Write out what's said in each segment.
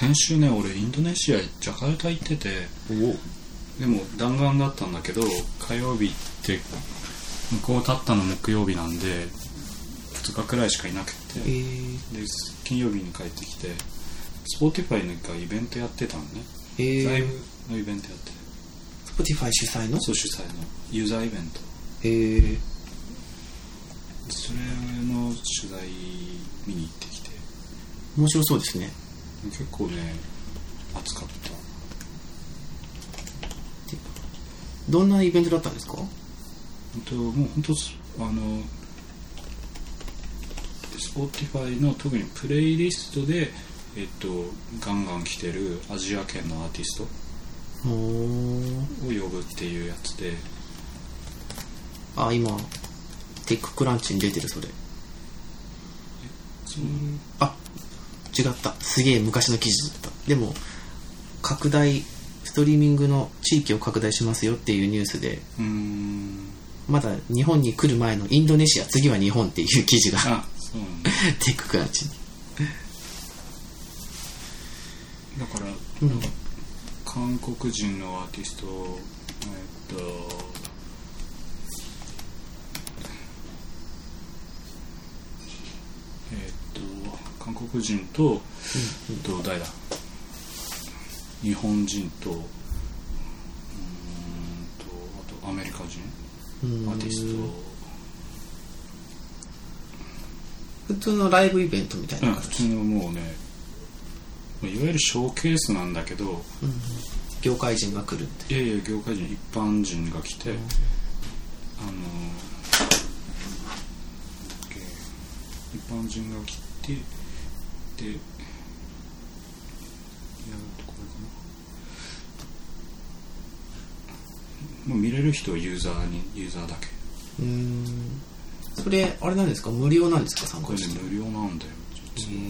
先週ね俺インドネシアジャカルタ行っててでも弾丸だったんだけど火曜日って向こう立ったの木曜日なんで2日くらいしかいなくて、えー、で金曜日に帰ってきて Spotify のがイベントやってたのね、えライブー、のイベントやってて。Spotify 主催の？そう主催の。ユーザーイベント。えー、それの取材見に行ってきて。面白そうですね結構ね暑かった。どんなイベントだったんですか？本当もう本当あの Spotify の特にプレイリストでえっとガンガン来てるアジア圏のアーティストを呼ぶっていうやつで。あ今テッククランチに出てるそれ。そうあ違った。すげえ昔の記事だった。でも拡大ストリーミングの地域を拡大しますよっていうニュースでまだ日本に来る前のインドネシア次は日本っていう記事が テッククランチに。だから、うん。韓国人のアーティストえっとえっと韓国人と、えっと誰だ？日本人とうーんとあとアメリカ人？うん。アーティスト。普通のライブイベントみたいうんな形、普通のもうねいわゆるショーケースなんだけど業界人が来るって。いやいや業界人一般人が来て、あのなんだっけ一般人が来てでいやこれかな。もう見れる人はユーザーにユーザーだけ。うーん。それあれなんですか？無料なんですか？参加して。無料なんだよ。実は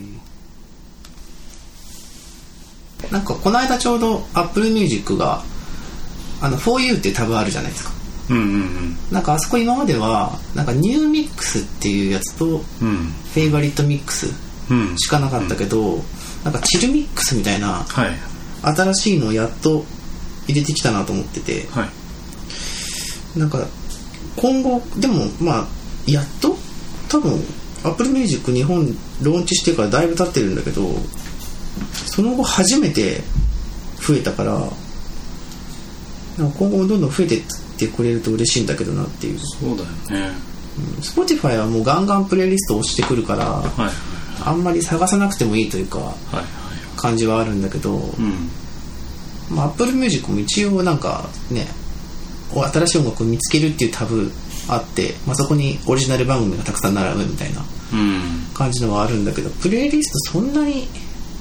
なんかこの間ちょうど Apple Music があの 4U ってタブあるじゃないですか。うんうんなんかあそこ今まではなんかニューミックスっていうやつとフうん。ェイバリットミックスうんしかなかったけど、なんかチルミックスみたいなはい。新しいのをやっと入れてきたなと思っててはい。なんか今後でもまあやっと多分 Apple Music 日本ローンチしてからだいぶ経ってるんだけどその後初めて増えたからなんか今後もどんどん増えてってくれると嬉しいんだけどなっていう。そうだよね。Spotify はもうガンガンプレイリスト押してくるからはいはいあんまり探さなくてもいいというか感じはあるんだけど、うん。まあ、Apple Music も一応なんかねお新しい音楽を見つけるっていうタブあって、まあ、そこにオリジナル番組がたくさん並ぶみたいなうん。感じのはあるんだけどプレイリストそんなに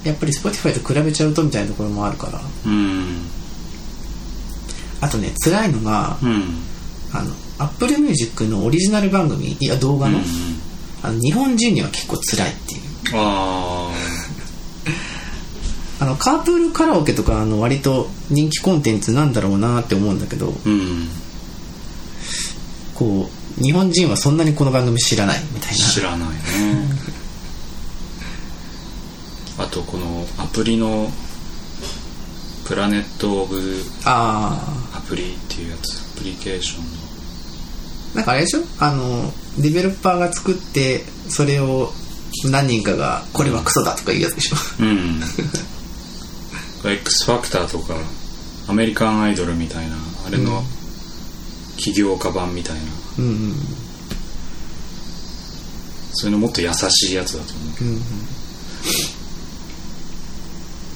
やっぱり Spotify と比べちゃうとみたいなところもあるから。うん。あとね辛いのがうん。あの Apple Music のオリジナル番組いや動画の,、うん。あの日本人には結構辛いっていうあ あのカープールカラオケとかあの割と人気コンテンツなんだろうなって思うんだけどあうん。こう日本人はそんなにこの番組知らないみたいな。知らないね。あとこのアプリのプラネット・オブ・あアプリっていうやつアプリケーションの。あなんかあれでしょ？あのデベロッパーが作ってそれを何人かがこれはクソだとか言うやつでしょ。うん。X ファクターとか、アメリカンアイドルみたいな、あれの起業家版みたいな、うんうん。そういうのもっと優しいやつだと思うけど。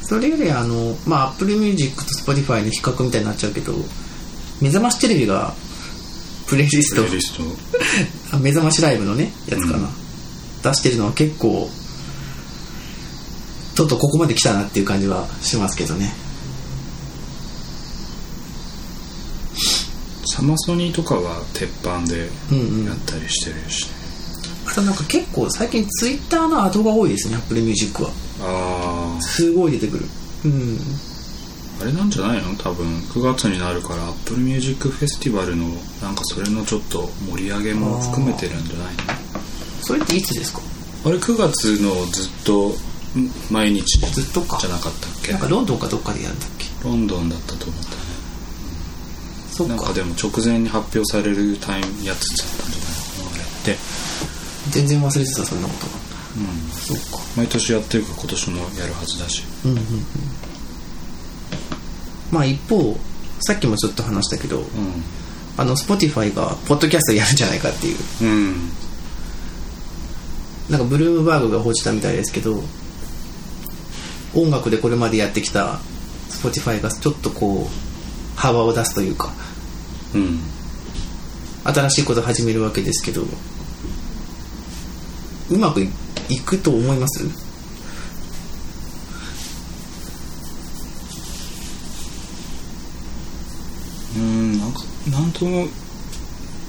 それよりあのまあ Apple Music と Spotify の比較みたいになっちゃうけど目覚ましテレビがプレイリスト。プレイリスト。あ目覚ましライブのねやつかな、うん出してるのは結構とうとうここまで来たなっていう感じはしますけどね。サマソニーとかは鉄板でうんうん。やったりしてるし。ね。あとなんか結構最近 Twitter のアドが多いですね Apple Music は。あすごい出てくる。うん。あ、あれなんじゃないの？多分9月になるから Apple Music Festival のなんかそれのちょっと盛り上げも含めてるんじゃないの？それっていつですか？あれ9月のずっと毎日。ずっとか。じゃなかったっけ？なんかロンドンかどっかでやるんだっけ？ロンドンだったと思ったね。そっか。なんかでも直前に発表されるタイムやつだったんじゃない？のかなあれって。全然忘れてたそんなこと。がうん。そっか。毎年やってるから今年もやるはずだし。うんうんうん。まあ一方さっきもちょっと話したけどうあの Spotify がポッドキャストやるんじゃないかっていう。んうんなんかブルームバーグが報じたみたいですけど音楽でこれまでやってきた Spotify がちょっとこう幅を出すというかうん。新しいことを始めるわけですけどうまくいいくと思います？うんなんかなんとも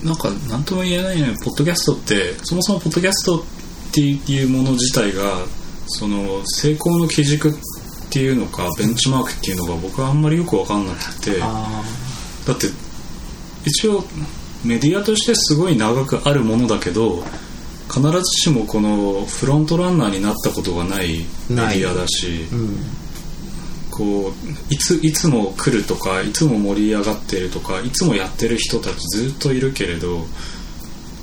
なんかなんとも言えないね。ポッドキャストってそもそもポッドキャストっていうもの自体がその成功の基軸っていうのかベンチマークっていうのが僕はあんまりよく分かんなくて。あだって一応メディアとしてすごい長くあるものだけど必ずしもこのフロントランナーになったことがないメディアだしあうん。こういついつも来るとかいつも盛り上がってるとかいつもやってる人たちずっといるけれど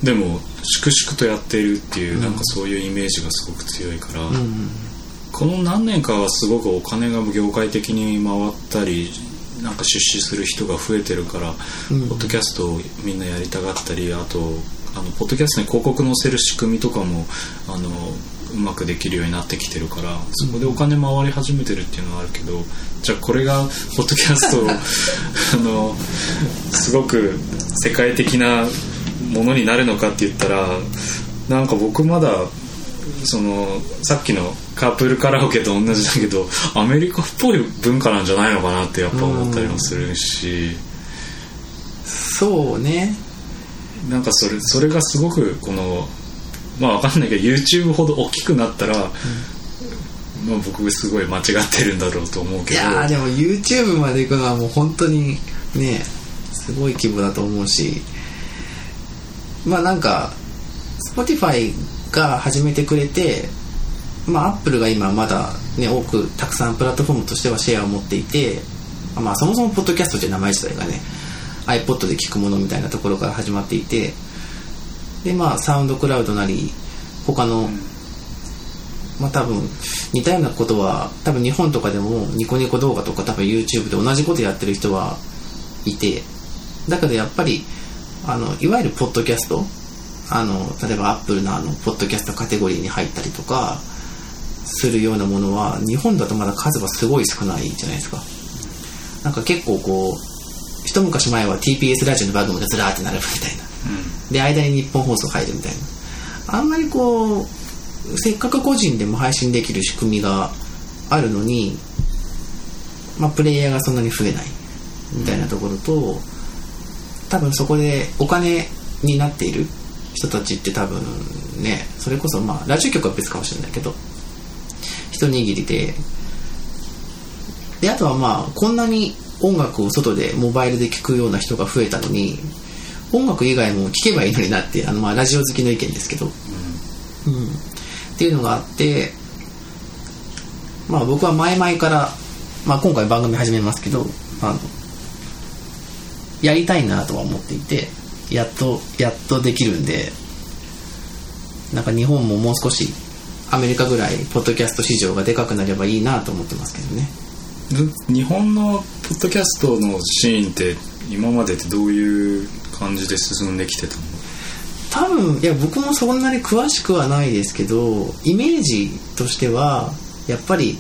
でも粛々とやっているっていう、なんかそういうイメージがすごく強いから、うん。この何年かはすごくお金が業界的に回ったりなんか出資する人が増えてるから、うん。ポッドキャストをみんなやりたがったりあとあのポッドキャストに広告載せる仕組みとかもあのうまくできるようになってきてるからそこでお金回り始めてるっていうのはあるけどじゃあこれがポッドキャストを あのすごく世界的なものになるのかって言ったらなんか僕まだそのさっきのカープールカラオケと同じだけどアメリカっぽい文化なんじゃないのかなってやっぱ思ったりもするし、そうね。なんかそれそれがすごくこのまあわかんないけど YouTube ほど大きくなったら、まあ、僕すごい間違ってるんだろうと思ういけど。やーでも YouTube まで行くのはもう本当にねすごい規模だと思うしまあなんか Spotify が始めてくれてまあ Apple が今まだね多くたくさんプラットフォームとしてはシェアを持っていてまあそもそもポッドキャストという名前自体がね iPod で聞くものみたいなところから始まっていてでまあサウンドクラウドなり他の、まあ多分似たようなことは多分日本とかでもニコニコ動画とか多分 YouTube で同じことやってる人はいてだけどやっぱりあのいわゆるポッドキャスト。あの例えばアップルのあのポッドキャストカテゴリーに入ったりとかするようなものは日本だとまだ数はすごい少ないじゃないですか。なんか結構こう一昔前は TPS ラジオの番組がずらーって並ぶみたいな。で間に日本放送入るみたいな。あんまりこうせっかく個人でも配信できる仕組みがあるのに、まあ、プレイヤーがそんなに増えないみたいなところと、多分そこでお金になっている人たちって多分ねそれこそまあラジオ局は別かもしれないけど一握りで。であとはまあこんなに音楽を外でモバイルで聴くような人が増えたのに音楽以外も聴けばいいのになってあのまあラジオ好きの意見ですけど、うん、っていうのがあってまあ僕は前々から、まあ、今回番組始めますけどあのやりたいなとは思っていてやっとやっとできるんでなんか日本ももう少しアメリカぐらいポッドキャスト市場がでかくなればいいなと思ってますけどね。日本のポッドキャストのシーンって今までってどういう感じで進んできてたの？多分いや僕もそんなに詳しくはないですけどイメージとしてはやっぱり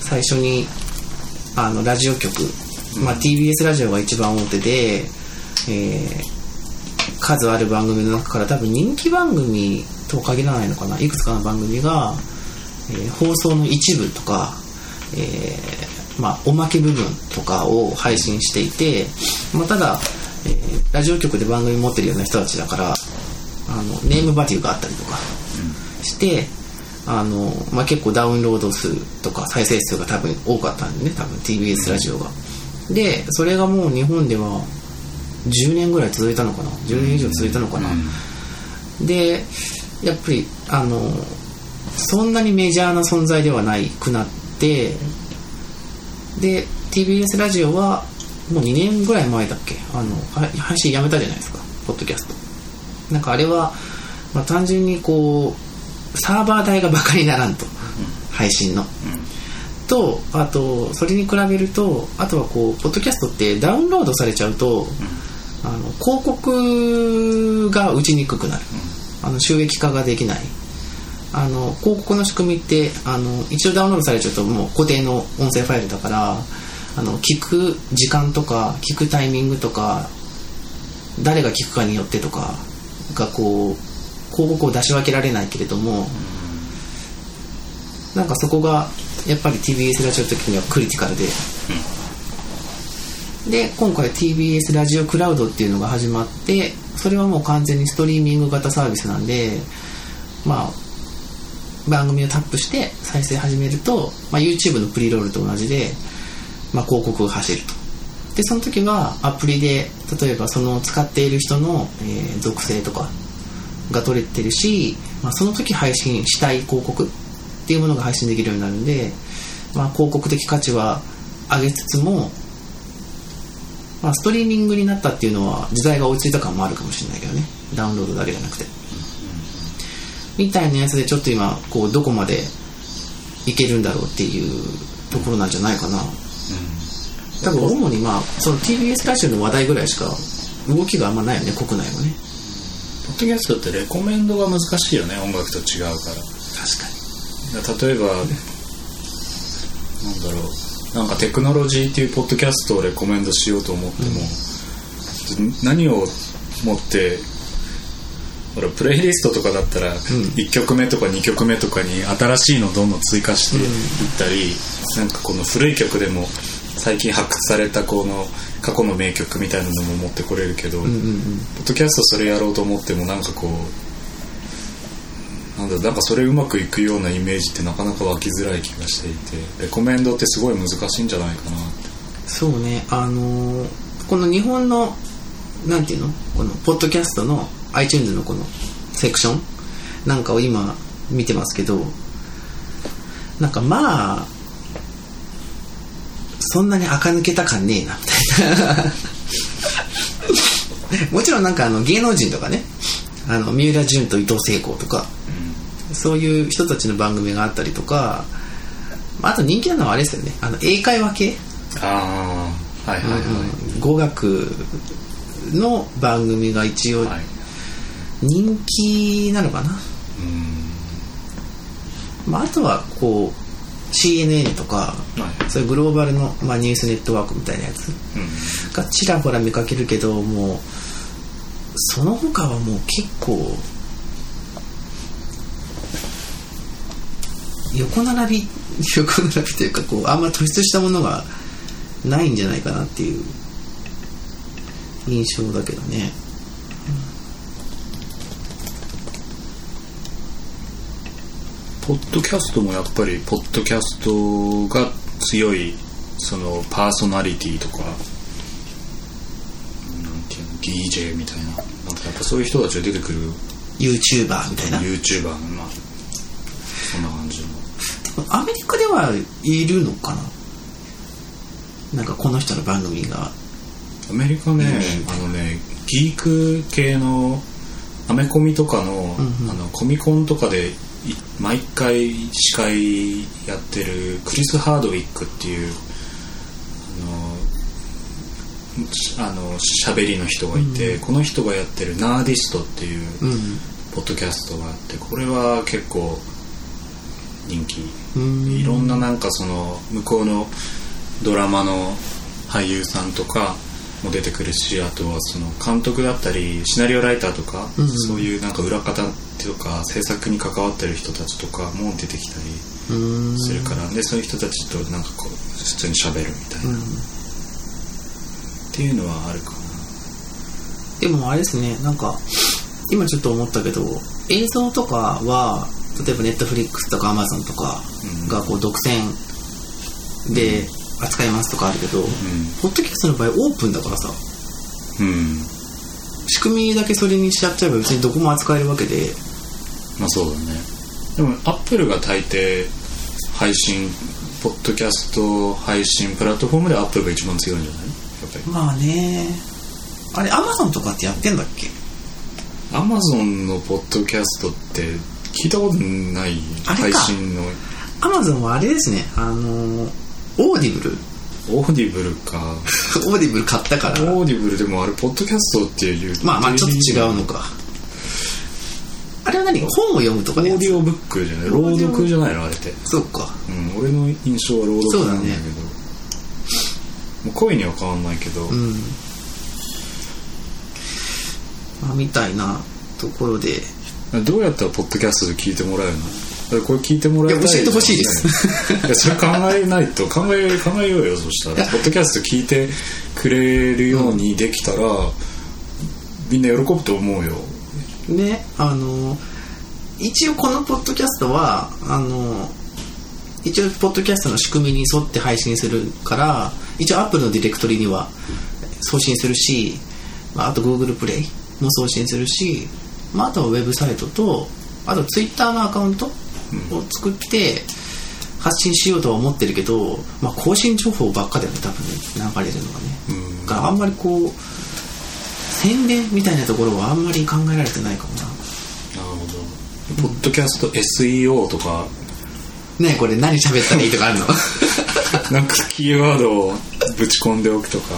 最初にあのラジオ局、まあ、TBS ラジオが一番大手で、えー数ある番組の中から多分人気番組とは限らないのかな。いくつかの番組が、えー放送の一部とか、えーまあ、おまけ部分とかを配信していて、まあ、ただ、えーラジオ局で番組持ってるような人たちだからあのネームバリューがあったりとかして、あのまあ、結構ダウンロード数とか再生数が多分多かったんでね多分 TBS ラジオが。でそれがもう日本では10年ぐらい続いたのかな？10年以上続いたのかな、でやっぱりあのそんなにメジャーな存在ではないくなってで TBS ラジオはもう2年ぐらい前だっけ？あの配信やめたじゃないですかポッドキャスト。なんかあれは、まあ、単純にこうサーバー代がバカにならんと、配信の、とあとそれに比べるとあとはこうポッドキャストってダウンロードされちゃうと、あの広告が打ちにくくなる、あの収益化ができない。あの広告の仕組みってあの一度ダウンロードされちゃうともう固定の音声ファイルだからあの聞く時間とか聞くタイミングとか誰が聞くかによってとかがこう広告を出し分けられないけれども、なんかそこがやっぱり TBS ラジオの時にはクリティカルで、で今回 TBS ラジオクラウドっていうのが始まってそれはもう完全にストリーミング型サービスなんでまあ番組をタップして再生始めると、まあ、YouTube のプリロールと同じで、まあ、広告が走ると。でその時はアプリで例えばその使っている人の、えー、属性とかが取れてるし、まあ、その時配信したい広告っていうものが配信できるようになるんで、まあ、広告的価値は上げつつも、まあ、ストリーミングになったっていうのは時代が追いついた感もあるかもしれないけどね。ダウンロードだけじゃなくて。みたいなやつでちょっと今こうどこまでいけるんだろうっていうところなんじゃないかな、多分主にまあその TBS ラジオの話題ぐらいしか動きがあんまないよね。国内はね。ポッドキャストってレコメンドが難しいよね。音楽と違うから。確かに例えばなんだろう。なんかテクノロジーっていうポッドキャストをレコメンドしようと思っても、うん、何をもってほらプレイリストとかだったら1曲目とか2曲目とかに新しいのどんどん追加していったり、うん、なんかこの古い曲でも最近発掘されたこの過去の名曲みたいなのも持ってこれるけど、うんうんうん、ポッドキャストそれやろうと思ってもなんかこうなんだなんかそれうまくいくようなイメージってなかなか湧きづらい気がしていて。レコメンドってすごい難しいんじゃないかなそうね。あのー、この日本のなんていうの？このポッドキャストの iTunes のこのセクションなんかを今見てますけどなんかまあそんなに垢抜けた感ねえなみたいな。もちろんなんかあの芸能人とかね。あの三浦淳と伊藤聖子とか、そういう人たちの番組があったりとかあと人気なのはあれですよね。あの英会話系。ああはいはいはい、うん、語学の番組が一応人気なのかな、はい、まあ、あとはこう CNN とか、はい、そういうグローバルの、まあ、ニュースネットワークみたいなやつがちらほら見かけるけどもうその他はもう結構横並び横並びというかこうあんま突出したものがないんじゃないかなっていう印象だけどね。ポッドキャストもやっぱりポッドキャストが強いそのパーソナリティとかなんていうの DJ みたいな。なんかやっぱそういう人たちが出てくる。YouTuber みたいな。YouTuber まあそんな感じのアメリカではいるのかな？なんかこの人の番組が。アメリカねあのねギーク系のアメコミとかのうんうん、あのコミコンとかで毎回司会やってるクリス・ハードウィックっていうあの喋りの人がいて、うん、この人がやってる「ナーディスト」っていうポッドキャストがあってこれは結構人気、うん、いろんななんかその向こうのドラマの俳優さんとかも出てくるしあとはその監督だったりシナリオライターとか、うん、そういうなんか裏方とか制作に関わってる人たちとかも出てきたりするからでそういう人たちとなんかこう普通にしゃべるみたいな、うん、っていうのはあるかな。でもあれですねなんか今ちょっと思ったけど映像とかは例えばネットフリックスとかアマゾンとかがこう独占で扱いますとかあるけど、うん、ポッドキャストの場合オープンだからさ、うん、仕組みだけそれにしちゃっちゃえば別にどこも扱えるわけで。まあそうだね。でもアップルが大抵配信ポッドキャスト配信プラットフォームでアップルが一番強いんじゃない？やっぱり。まあね。あれアマゾンとかってやってんだっけ？アマゾンのポッドキャストって聞いたことない配信の。アマゾンはあれですね。あのーオーディブルオーディブルか。オーディブル買ったから。オーディブルでもあれポッドキャストっていう。まあまあちょっと違うのか。あれは何本を読むとかねオーディオブックじゃない？朗読じゃないのあれって。そうか。うん俺の印象は朗読なんだけど。そうだね。もう声には変わんないけど、うん。まあみたいなところでどうやったらポッドキャストで聞いてもらえるの？これ聞いてもらえたいや教えてほしいです。い。やそれ考えないと考え考えようよそしたら。ポッドキャスト聞いてくれるようにできたら、みんな喜ぶと思うよ。ねあの一応このポッドキャストはあの一応ポッドキャストの仕組みに沿って配信するから一応アップルのディレクトリには送信するし、まあ、あと Google プレイも送信するし、まあ、あとはウェブサイトとあと Twitter のアカウントを作って発信しようとは思ってるけど、まあ、更新情報ばっかだよね多分ね流れるのはね、うん。だからあんまりこう宣伝みたいなところはあんまり考えられてないかもな。なるほど。ポッドキャスト SEO とか。ねこれ何喋ったらいいとかあるの？なんかキーワードをぶち込んでおくとか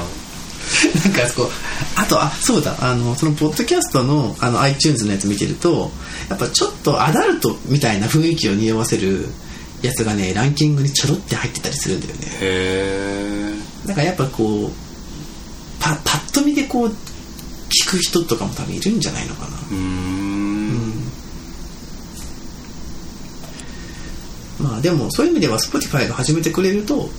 なんかこうあとあそうだあのそのポッドキャストのあの iTunes のやつ見てるとやっぱちょっとアダルトみたいな雰囲気を匂わせるやつがねランキングにちょろって入ってたりするんだよね。へえだからやっぱこうパパッと見でこう聞く人とかも多分いるんじゃないのかな。うーん。まあでもそういう意味では Spotify が始めてくれると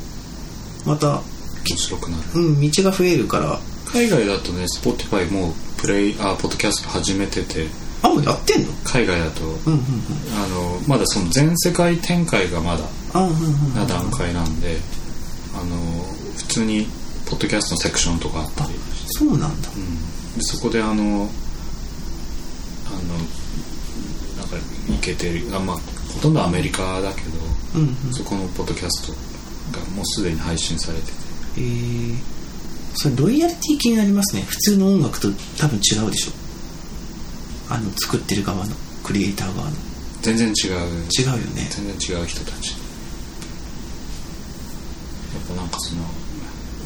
また、面白くなる。うん、道が増えるから。海外だとね Spotify もうプレイあポッドキャスト始めてて。あもうやってんの？海外だと、うんうんうん。あのまだその全世界展開がまだな段階なんで、あの普通にポッドキャストのセクションとかあったり。そうなんだ。うん、でそこであのあのなんかいけてる。あまあほとんどアメリカだけど、うんうん。そこのポッドキャストがもうすでに配信されててえー、それロイヤリティ気になりますね。普通の音楽と多分違うでしょ。あの作ってる側のクリエイター側の。全然違う。違うよね。全然違う人たち。やっぱなんかその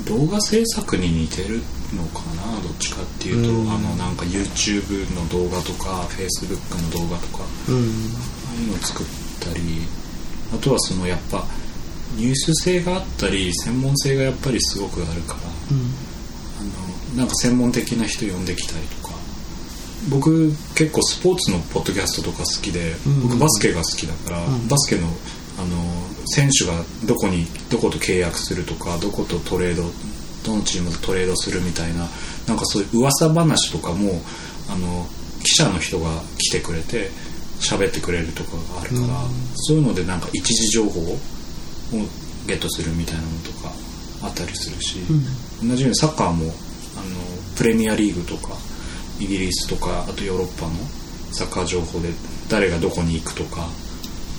動画制作に似てるのかな？どっちかっていうと、うん。あのなんか YouTube の動画とか Facebook の動画とか。うん。ああいうのを作ったりあとはそのやっぱニュース性があったり専門性がやっぱりすごくあるからうん。あのなんか専門的な人呼んできたりとか。僕結構スポーツのポッドキャストとか好きで、うん。僕バスケが好きだから、うん。バスケのあの選手がどこにどこと契約するとかどことトレードどのチームとトレードするみたいななんかそういう噂話とかもあの記者の人が来てくれて喋ってくれるとかがあるから、うん。そういうのでなんか一時情報をゲットするみたいなのとかあったりするし、同じようにサッカーもあのプレミアリーグとかイギリスとかあとヨーロッパのサッカー情報で誰がどこに行くとか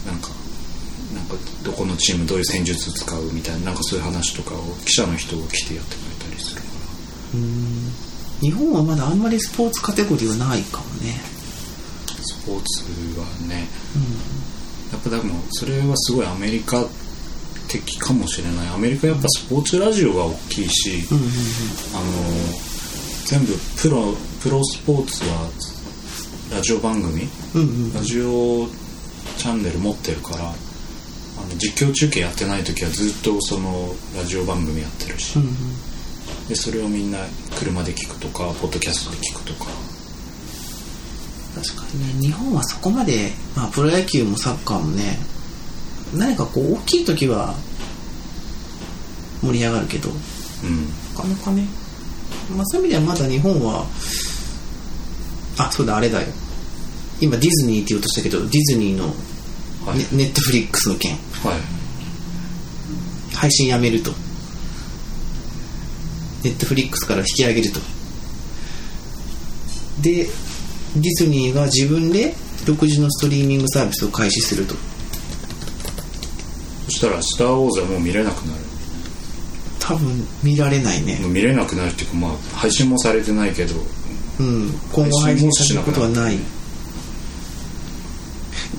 なんかなんかどこのチームどういう戦術使うみたいななんかそういう話とかを記者の人が来てやってくれたりするから。うん。日本はまだあんまりスポーツカテゴリーはないかもね。スポーツはね。やっぱでもそれはすごいアメリカ的かもしれない。アメリカやっぱスポーツラジオが大きいし、うんうんうん。あの全部プロプロスポーツはラジオ番組うんうんラジオチャンネル持ってるからあの実況中継やってない時はずっとそのラジオ番組やってるし、うんうん。でそれをみんな車で聞くとかポッドキャストで聞くとか。確かにね日本はそこまで、まあ、プロ野球もサッカーもね何かこう大きい時は盛り上がるけど。うん。なかなかね、まあ、そういう意味ではまだ日本はあそうだあれだよ。今ディズニーって言おうとしたけどディズニーのはい、ネネットフリックスの件。はい。配信やめると。ネットフリックスから引き上げると。でディズニーが自分で独自のストリーミングサービスを開始すると。そしたら「スター・ウォーズ」はもう見れなくなる。多分見られないね。見れなくなるっていうかまあ配信もされてないけどうん今後配信されることはない。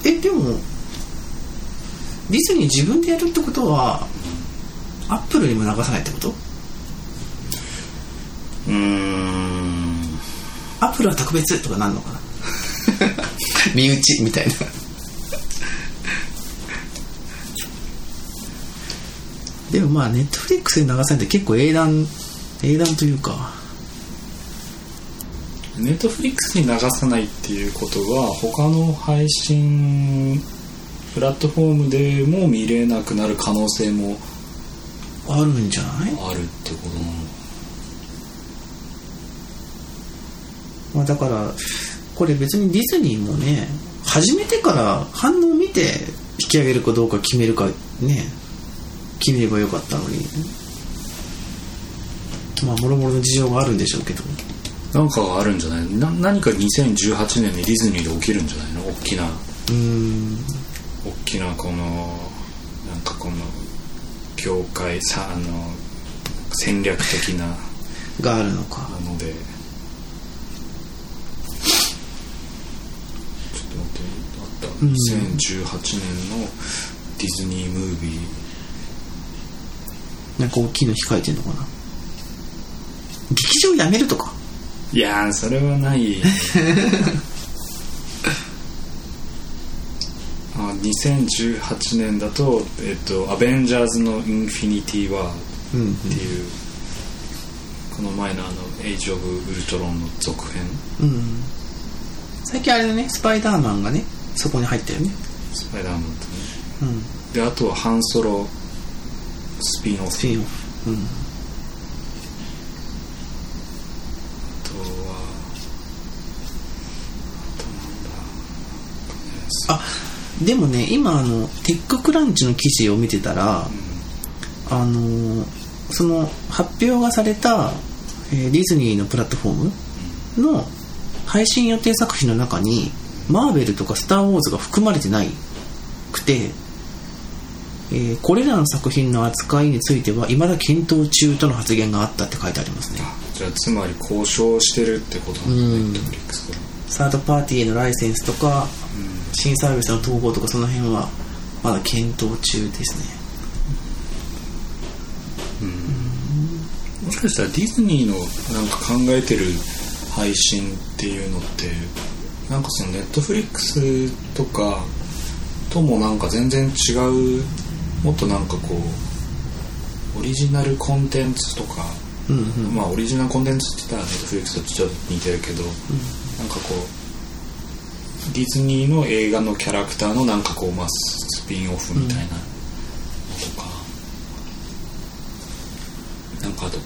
えでもディズニー自分でやるってことはアップルにも流さないってこと？うーん。アップルは特別とかなんのかな？身内みたいなでもまあネットフリックスで流さないって結構英断英断というか。ネットフリックスに流さないっていうことは他の配信プラットフォームでも見れなくなる可能性もあるんじゃない？あるってことなの。まあだからこれ別にディズニーもね始めてから反応を見て引き上げるかどうか決めるかね決めればよかったのに。まあもろもろの事情があるんでしょうけど。なんかがあるんじゃない？な何か2018年にディズニーで起きるんじゃないの？大きな。うーん。大きなこのなんかこの業界さあの戦略的な。があるのか。もので。ちょっと待ってあった、うん。2018年のディズニームービーなんか大きいの控えてんのかな？劇場やめるとか？いやーそれはない。あ2018年だと「えっと、アベンジャーズ」の「インフィニティ・ワー」うんうんっていう、この前のあの「エイジ・オブ・ウルトロン」の続編。うん最近あれだねスパイダーマンがねそこに入ったよね。スパイダーマンとね。うん。であとはハンソロスピンオフスピンオフうん。あでもね今あのテッククランチの記事を見てたらあのーその発表がされた、えーディズニーのプラットフォームの配信予定作品の中にマーベルとかスター・ウォーズが含まれてないくて、えーこれらの作品の扱いについては未だ検討中との発言があったって書いてありますね。あじゃあつまり交渉してるってことなんだねうんネットフリックスがサードパーティーへのライセンスとか新サービスの統合とかその辺はまだ検討中ですね。もしかしたらディズニーのなんか考えてる配信っていうのってなんかそのネットフリックスとかともなんか全然違うもっとなんかこうオリジナルコンテンツとか、うんうん。まあオリジナルコンテンツって言ったらネットフリックスとちょっと似てるけど、なんかこうディズニーの映画のキャラクターのなんかこうまあスピンオフみたいなのとか、なんかあと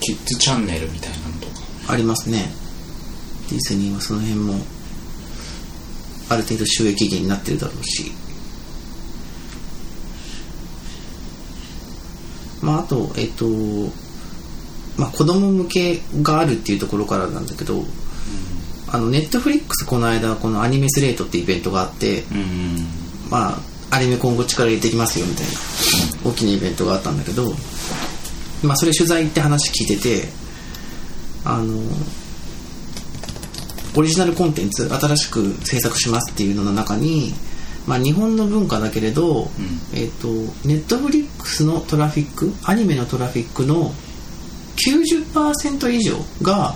キッズチャンネルみたいなのとか。ありますね。ディズニーはその辺もある程度収益源になってるだろうしまああとえっとまあ子供向けがあるっていうところからなんだけど、あのネットフリックスこの間このアニメスレートってイベントがあってうんまあアニメ今後力入れていきますよみたいな大きなイベントがあったんだけどまあそれ取材って話聞いててあのオリジナルコンテンツ新しく制作しますっていうのの中に、まあ、日本の文化だけれど、えっとネットフリックスのトラフィックアニメのトラフィックの90%以上が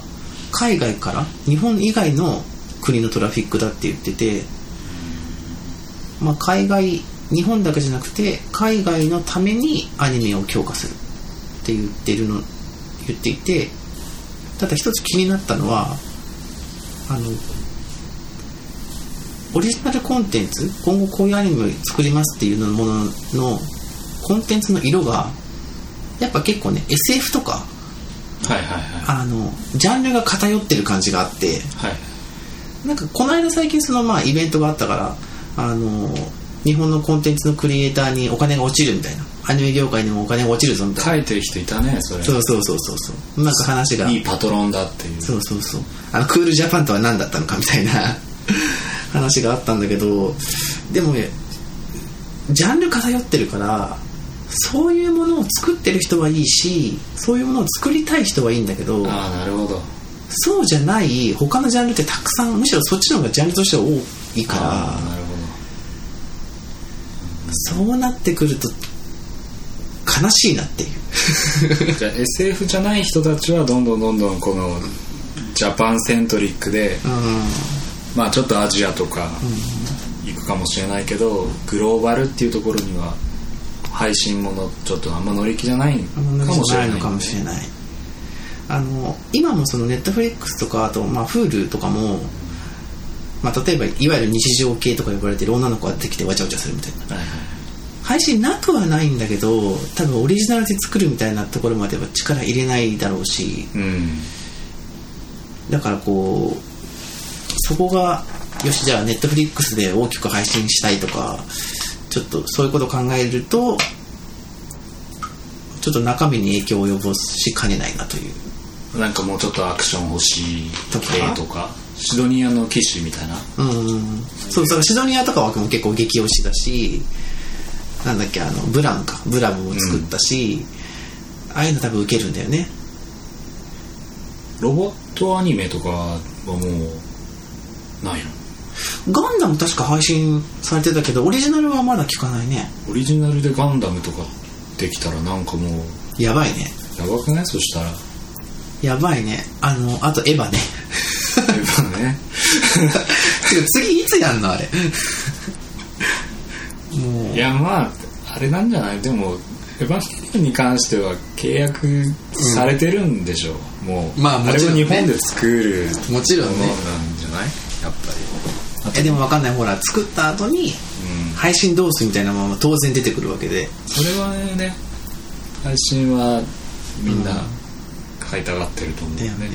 海外から日本以外の国のトラフィックだって言ってて、まあ、海外日本だけじゃなくて海外のためにアニメを強化するって言ってるの言っていてただ一つ気になったのはあのオリジナルコンテンツ今後こういうアニメを作りますっていうのもののコンテンツの色がやっぱ結構ね SF とかはいはいはい。あのジャンルが偏ってる感じがあってはい。なんかこの間最近そのまあイベントがあったからあの日本のコンテンツのクリエイターにお金が落ちるみたいな。アニメ業界にもお金が落ちるぞみたいな。書いてる人いたねそれ。そうそうそうそうそう。なんか話が。いいパトロンだっていう。そうそうそう。あのクールジャパンとは何だったのかみたいな話があったんだけどでもねジャンル偏ってるからそういうものを作ってる人はいいしそういうものを作りたい人はいいんだけどああなるほど。そうじゃない他のジャンルってたくさんむしろそっちの方がジャンルとしては多いからなるほそうなってくると悲しいなっていう。ど じゃあ SF じゃない人たちはどんどんどんどんこのジャパンセントリックでうまあちょっとアジアとか行くかもしれないけどグローバルっていうところには配信ものちょっとあんま乗り気じゃないかんもしれないのかもしれない。あの今もそのネットフリックスとかあと、まあ、Hulu とかも、まあ、例えばいわゆる日常系とか呼ばれてる女の子が出てきてわちゃわちゃするみたいな。はいはい。配信なくはないんだけど多分オリジナルで作るみたいなところまでは力入れないだろうし。うん。だからこうそこがよしじゃあネットフリックスで大きく配信したいとかちょっとそういうことを考えるとちょっと中身に影響を及ぼしかねないなという。なんかもうちょっとアクション欲しいとか系とか？シドニアの騎士みたいな。うんそうそうシドニアとかは結構激推しだしなんだっけあのブラムか。ブラムも作ったし、ああいうの多分受けるんだよね。ロボットアニメとかはもうないの？ガンダム確か配信されてたけどオリジナルはまだ聞かないね。オリジナルでガンダムとかできたらなんかもうやばいね。やばくないそしたら。やばいね。あのあとエヴァね。やっぱね。次いつやんのあれ？もう。いやまああれなんじゃない？でもエヴァンゲリオンに関しては契約されてるんでしょう、もう、まあもあれちろんね。は日本で作るもちろんねなんじゃない？やっぱり。えでも分かんない。ほら作った後にうん。配信どうすみたいなまま当然出てくるわけで。それはね配信はみんな買いたがってると思うだよね。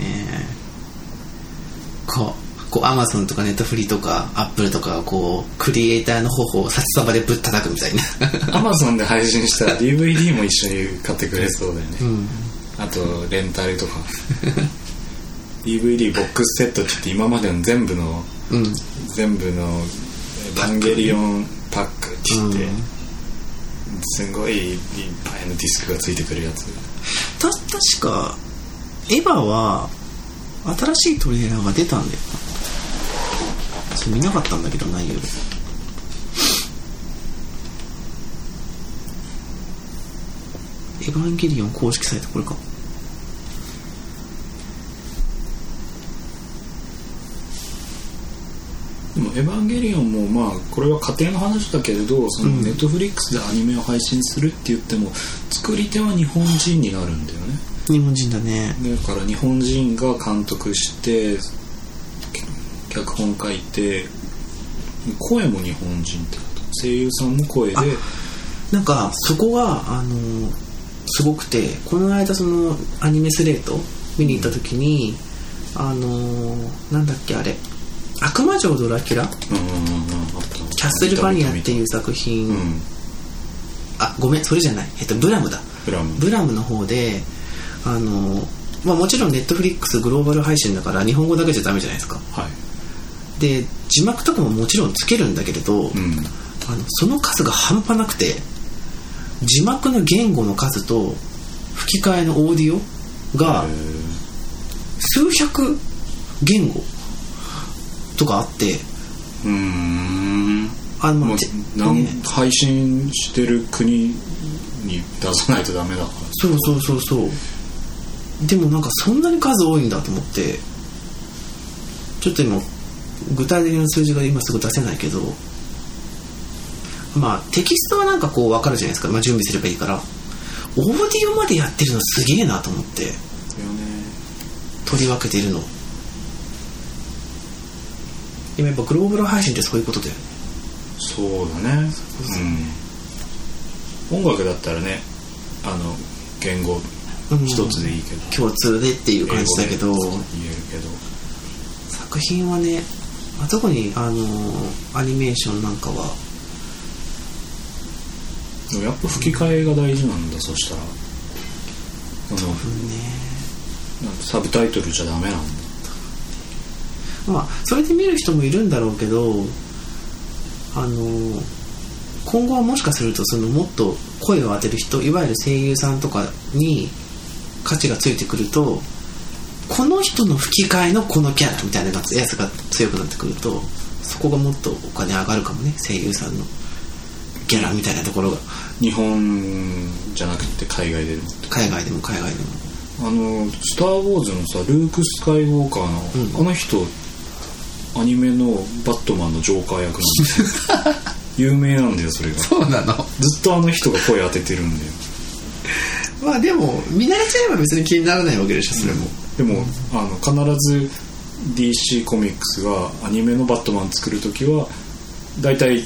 こうこうアマゾンとかネットフリとかアップルとかがこうクリエイターの頬を札束でぶったたくみたいな。アマゾンで配信したら DVD も一緒に買ってくれそうだよね、うん。あとレンタルとか DVD ボックスセットって言って今までの全部のうん。全部の「エヴァンゲリオンパック」って言って、すごいいっぱいのディスクがついてくるやつ。た確かエヴァは新しいトレーラーが出たんだよ。なちょっと見なかったんだけど内容。エヴァンゲリオン公式サイトこれかでも「エヴァンゲリオン」もまあこれは家庭の話だけれどそのネットフリックスでアニメを配信するって言っても作り手は日本人になるんだよね。日本人だね。だから日本人が監督して脚本書いて声も日本人ってこと。声優さんも声で。なんかそこがあのすごくてこの間そのアニメスレート見に行った時に、あのなんだっけあれ「悪魔城ドラキュラ」キャッスルバニアっていう作品、うん。あごめんそれじゃない。えっとブラムだ。ブラム。ブラムの方であのまあもちろんネットフリックスグローバル配信だから日本語だけじゃダメじゃないですか。はい。で字幕とかももちろんつけるんだけれど、うん。あのその数が半端なくて字幕の言語の数と吹き替えのオーディオがへ数百言語とかあって。ーうーん。もうあのまあね。配信してる国に出さないとダメだから。そうそうそうそう。でもなんかそんなに数多いんだと思って。ちょっと今具体的な数字が今すぐ出せないけど。まあテキストはなんかこう分かるじゃないですか、まあ、準備すればいいから。オーディオまでやってるのすげえなと思って。よね。取り分けているの今やっぱグローバル配信ってそういうことだよね。そうだね。うん。音楽だったらねあの言語うん。一つでいいけど、共通でっていう感じだけど。言えるけど。作品はねまあ特にあのアニメーションなんかは。でもやっぱ吹き替えが大事なんだそしたら。あのうんねサブタイトルじゃダメなんだまあそれで見る人もいるんだろうけどあの今後はもしかするとそのもっと声を当てる人いわゆる声優さんとかに価値がついてくるとこの人の吹き替えのこのキャラみたいなやつが強くなってくるとそこがもっとお金上がるかもね声優さんの。ギャラみたいなところが。日本じゃなくて海外でも。海外でも海外でも。あの「スター・ウォーズ」のさルーク・スカイウォーカーの、うん、あの人アニメのバットマンのジョーカー役なんですよ。有名なんだよそれが。そうなの？ずっとあの人が声当ててるんだよ。まあでも見慣れちゃえば別に気にならないわけでしょそれも、うん、でもあの必ず DC コミックスがアニメのバットマン作る時は大体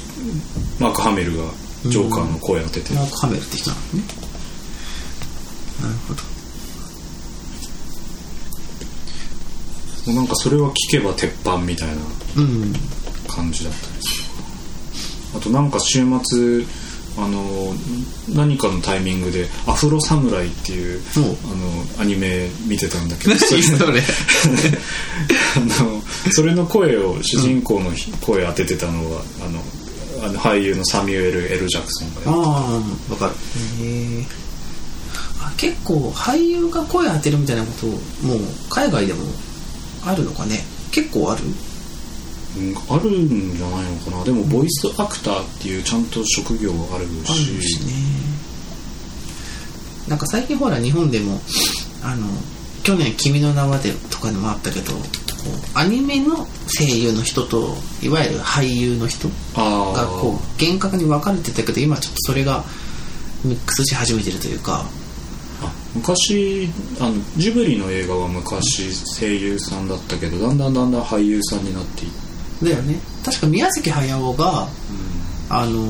マーク・ハメルがジョーカーの声当ててる、マーク・ハメルって人なのね。なるほどもうなんかそれは聞けば鉄板みたいな感じだったりする、あとなんか週末あの何かのタイミングで「アフロサムライ」っていうあのアニメ見てたんだけど。それ。あのそれの声を主人公の声当ててたのは、あのあの俳優のサミュエル・エル・ジャクソンがああ分かる。へえ結構俳優が声当てるみたいなこともう海外でもあるのかね？結構ある？あるんじゃないのかな？でもボイスアクターっていうちゃんと職業あるし。あるしね。なんか最近ほら日本でもあの去年「君の名は」でとかでもあったけどアニメの声優の人といわゆる俳優の人がこう厳格に分かれてたけど今ちょっとそれがミックスし始めてるというか昔あのジブリの映画は昔声優さんだったけどだんだんだんだん俳優さんになっていって。だよね。確か宮崎駿が、うん、あの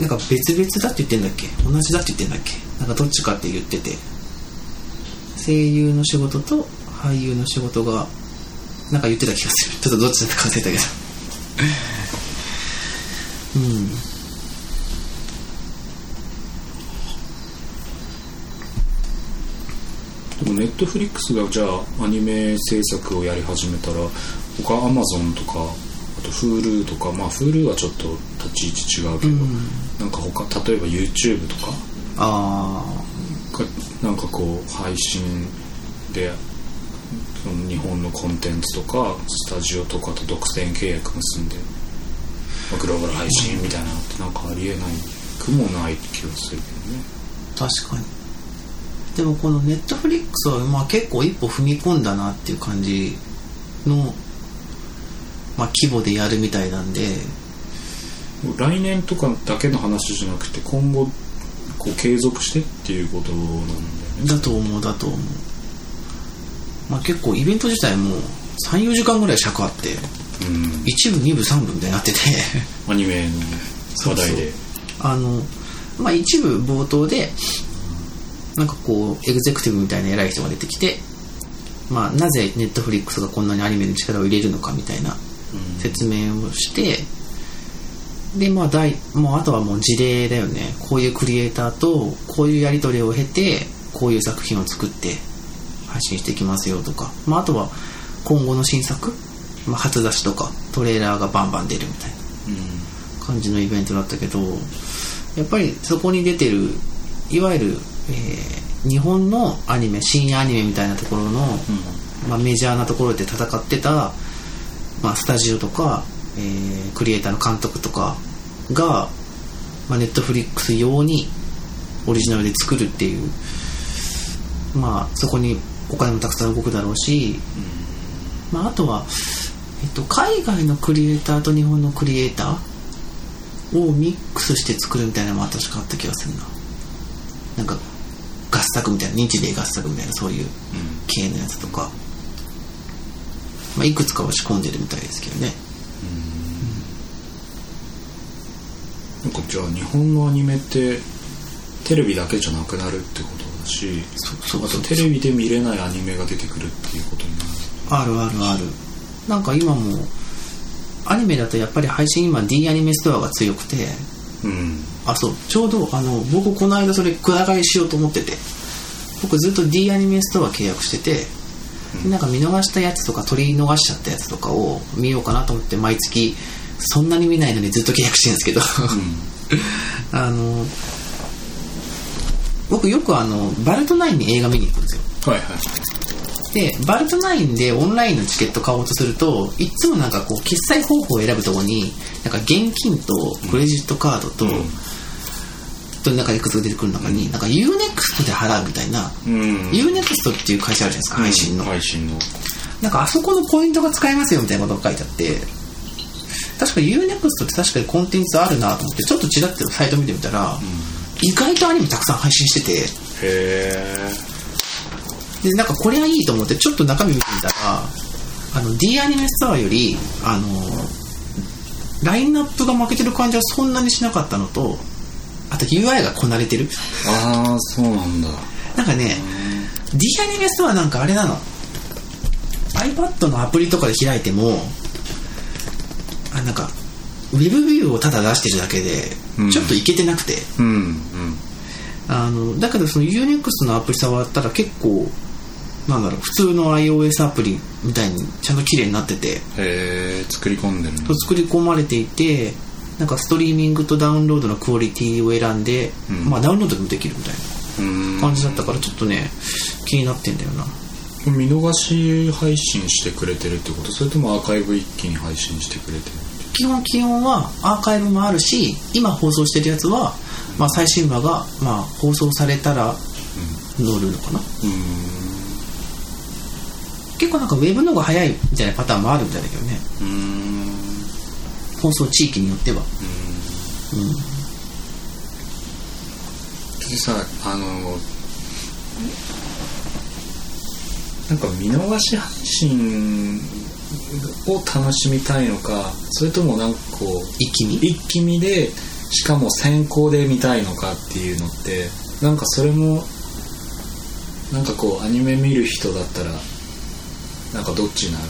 なんか別々だって言ってんだっけ？同じだって言ってんだっけ？なんかどっちかって言ってて。声優の仕事と俳優の仕事がなんか言ってた気がする。ちょっとどっちだったか忘れたけど。うんでもネットフリックスがじゃあアニメ制作をやり始めたら他アマゾンとかあと Hulu とかまあ Hulu はちょっと立ち位置違うけど、うん、なんか他例えば YouTube とか？あなんかこう配信でその日本のコンテンツとかスタジオとかと独占契約結んで、まあ、グローバル配信みたいなのってなんかありえないくもない気がするけどね。確かにでもこのネットフリックスはまあ結構一歩踏み込んだなっていう感じのまあ、規模でやるみたいなんで。来年とかだけの話じゃなくて今後こう継続してっていうことなんだよね。だと思うだと思う。まあ結構イベント自体も34時間ぐらい尺あって、うん、1部2部3部みたいになってて。アニメの話題で。あのまあ一部冒頭でなんかこうエグゼクティブみたいな偉い人が出てきてまあなぜネットフリックスがこんなにアニメに力を入れるのかみたいな説明をして、でまあ大もうあとはもう事例だよね。こういうクリエイターとこういうやり取りを経てこういう作品を作って配信していきますよとか、まあ、あとは今後の新作、まあ、初出しとかトレーラーがバンバン出るみたいな感じのイベントだったけどやっぱりそこに出てるいわゆる、えー、日本のアニメ深夜アニメみたいなところの、うん、まあ、メジャーなところで戦ってたまあ、スタジオとか、えー、クリエイターの監督とかが、まあ、ネットフリックス用にオリジナルで作るっていうまあそこにお金もたくさん動くだろうし、まあ、あとは、えっと、海外のクリエイターと日本のクリエイターをミックスして作るみたいなのも確かあった気がするな。なんか合作みたいな日米合作みたいなそういう系のやつとか、まあ、いくつかは仕込んでるみたいですけどね。なんかじゃあ日本のアニメってテレビだけじゃなくなるってことだしあとテレビで見れないアニメが出てくるっていうことになる。あるあるある。なんか今もアニメだとやっぱり配信今 D アニメストアが強くてうんあそう。ちょうどあの僕この間それくら替えしようと思ってて。僕ずっと D アニメストア契約しててでなんか見逃したやつとか取り逃しちゃったやつとかを見ようかなと思って毎月そんなに見ないのにずっと契約してるんですけど。あの僕よくあのバルトナインに映画見に行くんですよ。はいはい。でバルトナインでオンラインのチケット買おうとするといつもなんかこう決済方法を選ぶところになんか現金とクレジットカードと、うんとなんかいくつか出てくる中になんか UNEXT で払うみたいな、うん。UNEXT っていう会社あるじゃないですか配信の、配信の。なんかあそこのポイントが使えますよみたいなことが書いてあって確か UNEXT って確かにコンテンツあるなと思ってちょっとちらっとサイト見てみたら、意外とアニメたくさん配信してて。へえでなんかこれはいいと思ってちょっと中身見てみたらあの D アニメストアよりあのラインナップが負けてる感じはそんなにしなかったのとあと UI がこなれてる。ああそうなんだ。なんかね D アニメストアなんかあれなの。iPad のアプリとかで開いてもあなんかウェブビューをただ出してるだけでうん。ちょっといけてなくて、うんうん。あのだけどその UNEXT のアプリ触ったら結構なんだろう普通の iOS アプリみたいにちゃんと綺麗になってて。へえ作り込んでるの。作り込まれていてなんかストリーミングとダウンロードのクオリティを選んで、うん。まあダウンロードでもできるみたいうん。な感じだったからちょっとね気になってんだよな。見逃し配信してくれてるってこと？それともアーカイブ一気に配信してくれてる？基本基本はアーカイブもあるし今放送してるやつは、まあ、最新話が、まあ、放送されたら載るのかな。うん。結構なんかウェブの方が早いみたいなパターンもあるんだけどね。うん放送地域によっては。でさあのなんか見逃し配信を楽しみたいのかそれともなんかこう一気に一気見でしかも先行で見たいのかっていうのってなんかそれもなんかこうアニメ見る人だったらなんかどっちになる？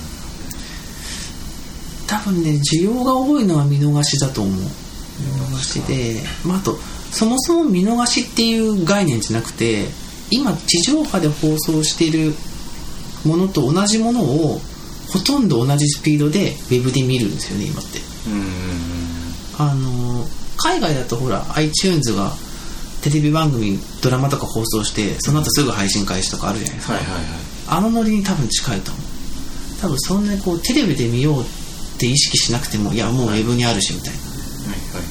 多分ね需要が多いのは見逃しだと思う。見逃しで、まあ、あとそもそも見逃しっていう概念じゃなくて今地上波で放送しているものと同じものをほとんど同じスピードでウェブで見るんですよね今って。うん。あの海外だとほら iTunes がテレビ番組ドラマとか放送してその後すぐ配信開始とかあるじゃないですか、はいはいはい。あのノリに多分近いと思う。多分そんなにこうテレビで見ようって意識しなくてもいやもうウェブにあるしみたいな。はいはい。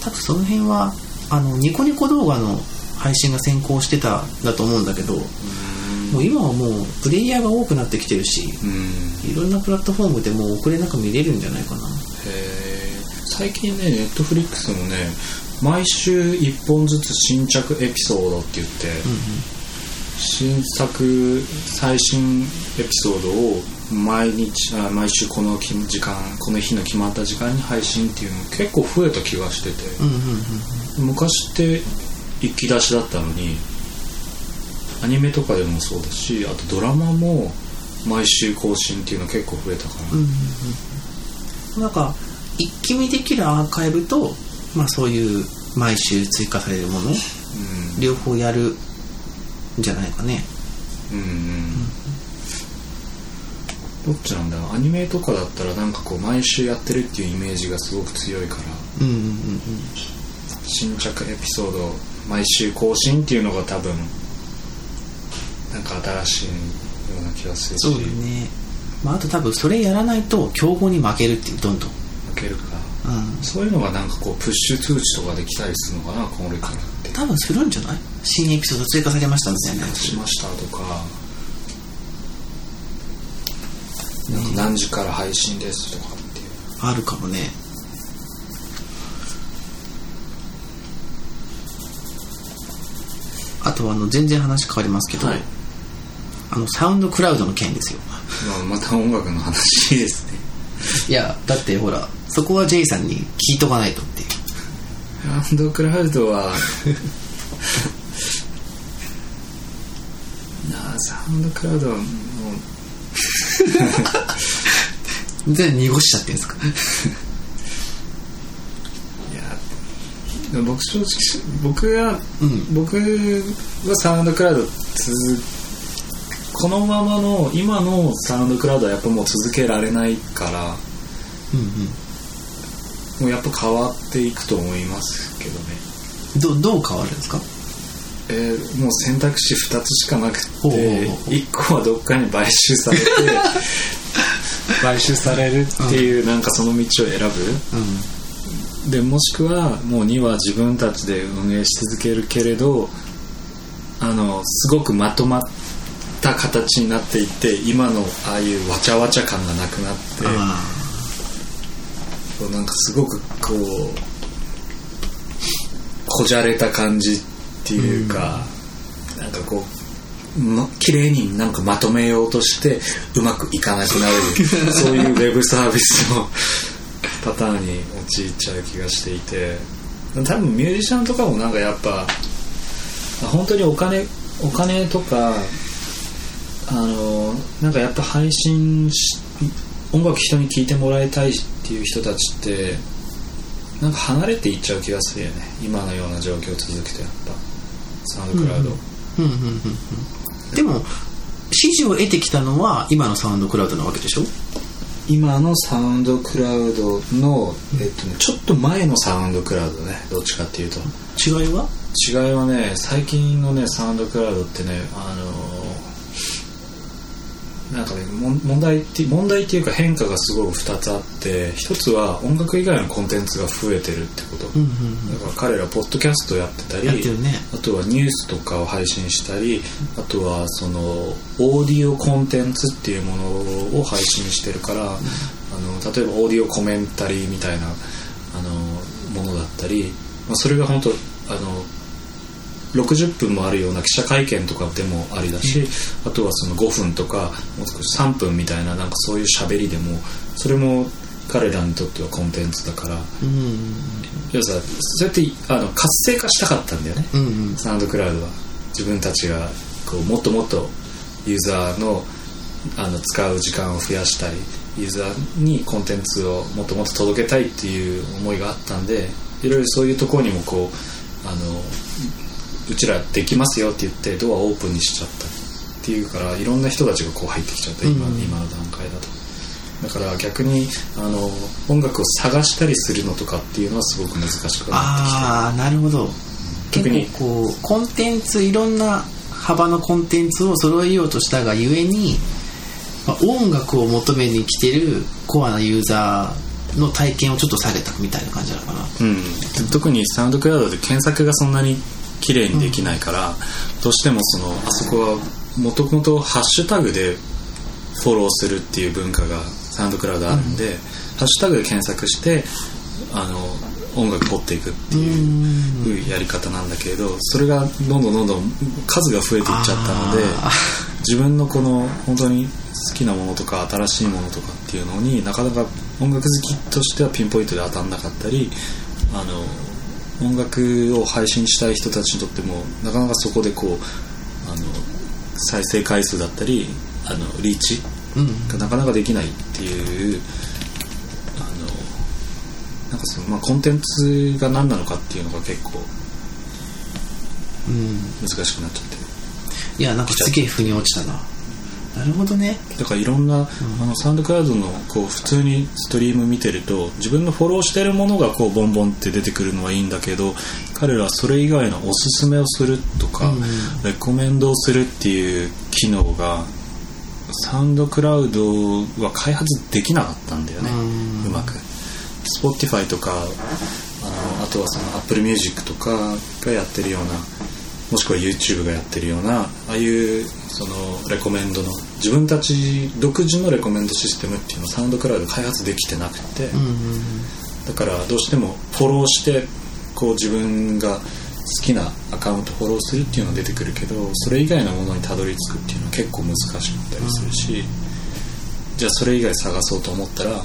多分その辺はあのニコニコ動画の配信が先行してたんだと思うんだけどもう今はもうプレイヤーが多くなってきてるしうん。いろんなプラットフォームでもう遅れなく見れるんじゃないかな。へえ最近ねネットフリックスもね毎週1本ずつ新着エピソードって言って、新作最新エピソードを毎日あ毎週このき時間この日の決まった時間に配信っていうの結構増えた気がしてて、うんうんうん昔って一気出しだったのにアニメとかでもそうだしあとドラマも毎週更新っていうの結構増えたから、うんうんうん。なんか一気見できるアーカイブと、まあ、そういう毎週追加されるものうん。両方やるんじゃないかね。うんうんどっちなんだろう。アニメとかだったらなんかこう毎週やってるっていうイメージがすごく強いから。うんうんうんうん新着エピソード毎週更新っていうのが多分なんか新しいような気がするし。そうだよね、まあ、あと多分それやらないと競合に負けるっていうどんどん。負けるか。うん。そういうのがなんかこうプッシュ通知とかできたりするのかなこれからって。多分するんじゃない？新エピソード追加されましたみたいなしましたとかなんか何時から配信ですとかっていう。あるかもね。あとはあの全然話変わりますけど、はい。あのサウンドクラウドの件ですよ。まあ、また音楽の話ですね。いやだってほらそこは J さんに聞いとかないとっていう。サウンドクラウドは なあサウンドクラウドはも う全然濁しちゃってんですか？いや僕正直僕が、うん。僕はサウンドクラウド続このままの今のサウンドクラウドはやっぱもう続けられないからうんうん。もうやっぱ変わっていくと思いますけどね。どどう変わるんですか？えーもう選択肢2つしかなくてほう1個はどっかに買収されて 買収されるっていう。なんかその道を選ぶ。うでもしくはもう2は自分たちで運営し続けるけれどあのすごくまとまった形になっていって今のああいうわちゃわちゃ感がなくなってこうなんかすごくこうこじゃれた感じっていうか、なんかこうま綺麗になんかまとめようとしてうまくいかなくなる そういうウェブサービスのパターンに陥っちゃう気がしていて多分ミュージシャンとかもなんかやっぱ本当にお金お金とかあのなんかやっぱ配信し音楽人に聴いてもらいたいっていう人たちってなんか離れていっちゃう気がするよね。今のような状況続くとやっぱサウンドクラウド、うんうんうんうん。でも支持を得てきたのは今のサウンドクラウドなわけでしょ？今のサウンドクラウドの、えっとね、ちょっと前のサウンドクラウドね。どっちかっていうと。違いは？違いはね最近のねサウンドクラウドってねあのなんかね問題って問題っていうか変化がすごく2つあって1つは音楽以外のコンテンツが増えてるってこと、うんうんだから彼らポッドキャストやってたりね。あとはニュースとかを配信したりあとはそのオーディオコンテンツっていうものを配信してるから、あの例えばオーディオコメンタリーみたいなあのものだったり、まあ、それが本当あの60分もあるような記者会見とかでもありだし、あとはその5分とかもう少し3分みたいななんかそういう喋りでもそれも彼らにとってはコンテンツだから。うん。要はさそうやってあの活性化したかったんだよね、うんうん。サウンドクラウドは。自分たちがこうもっともっとユーザーのあの使う時間を増やしたりユーザーにコンテンツをもっともっと届けたいっていう思いがあったんでいろいろそういうところにもこうあのうちらできますよって言ってドアオープンにしちゃったっていうからいろんな人たちがこう入ってきちゃった今,、うん。今の段階だと。だから逆にあの音楽を探したりするのとかっていうのはすごく難しくなってきて。ああなるほど。特に。こうコンテンツいろんな幅のコンテンツを揃えようとしたがゆえに、まあ、音楽を求めに来てるコアなユーザーの体験をちょっと下げたみたいな感じなのかな。うん、特にサウンドクラウドで検索がそんなに綺麗にできないから、どうしてもそのあそこはもともとハッシュタグでフォローするっていう文化がサウンドクラウドあるんで、ハッシュタグで検索してあの音楽掘っていくっていうやり方なんだけれどそれがどんどんどんどん数が増えていっちゃったのであ自分のこの本当に好きなものとか新しいものとかっていうのになかなか音楽好きとしてはピンポイントで当たんなかったりあの音楽を配信したい人たちにとってもなかなかそこでこうあの再生回数だったりあのリーチうんがなかなかできないっていうあのなんかその、まあ、コンテンツが何なのかっていうのが結構うん。難しくなっちゃって。いやなんかすげえ腑に落ちたななるほどね。だからいろんな、あのサウンドクラウドのこう普通にストリーム見てると自分のフォローしてるものがこうボンボンって出てくるのはいいんだけど彼らはそれ以外のおすすめをするとか、うん。レコメンドをするっていう機能がサウンドクラウドは開発できなかったんだよね、うん。うまく。Spotify とかあのあとはその Apple Music とかがやってるようなもしくは YouTube がやってるようなああいうそのレコメンドの自分たち独自のレコメンドシステムっていうのをサウンドクラウド開発できてなくて、だからどうしてもフォローしてこう自分が好きなアカウントフォローするっていうのが出てくるけどそれ以外のものにたどり着くっていうのは結構難しかったりするし、じゃあそれ以外探そうと思ったらこ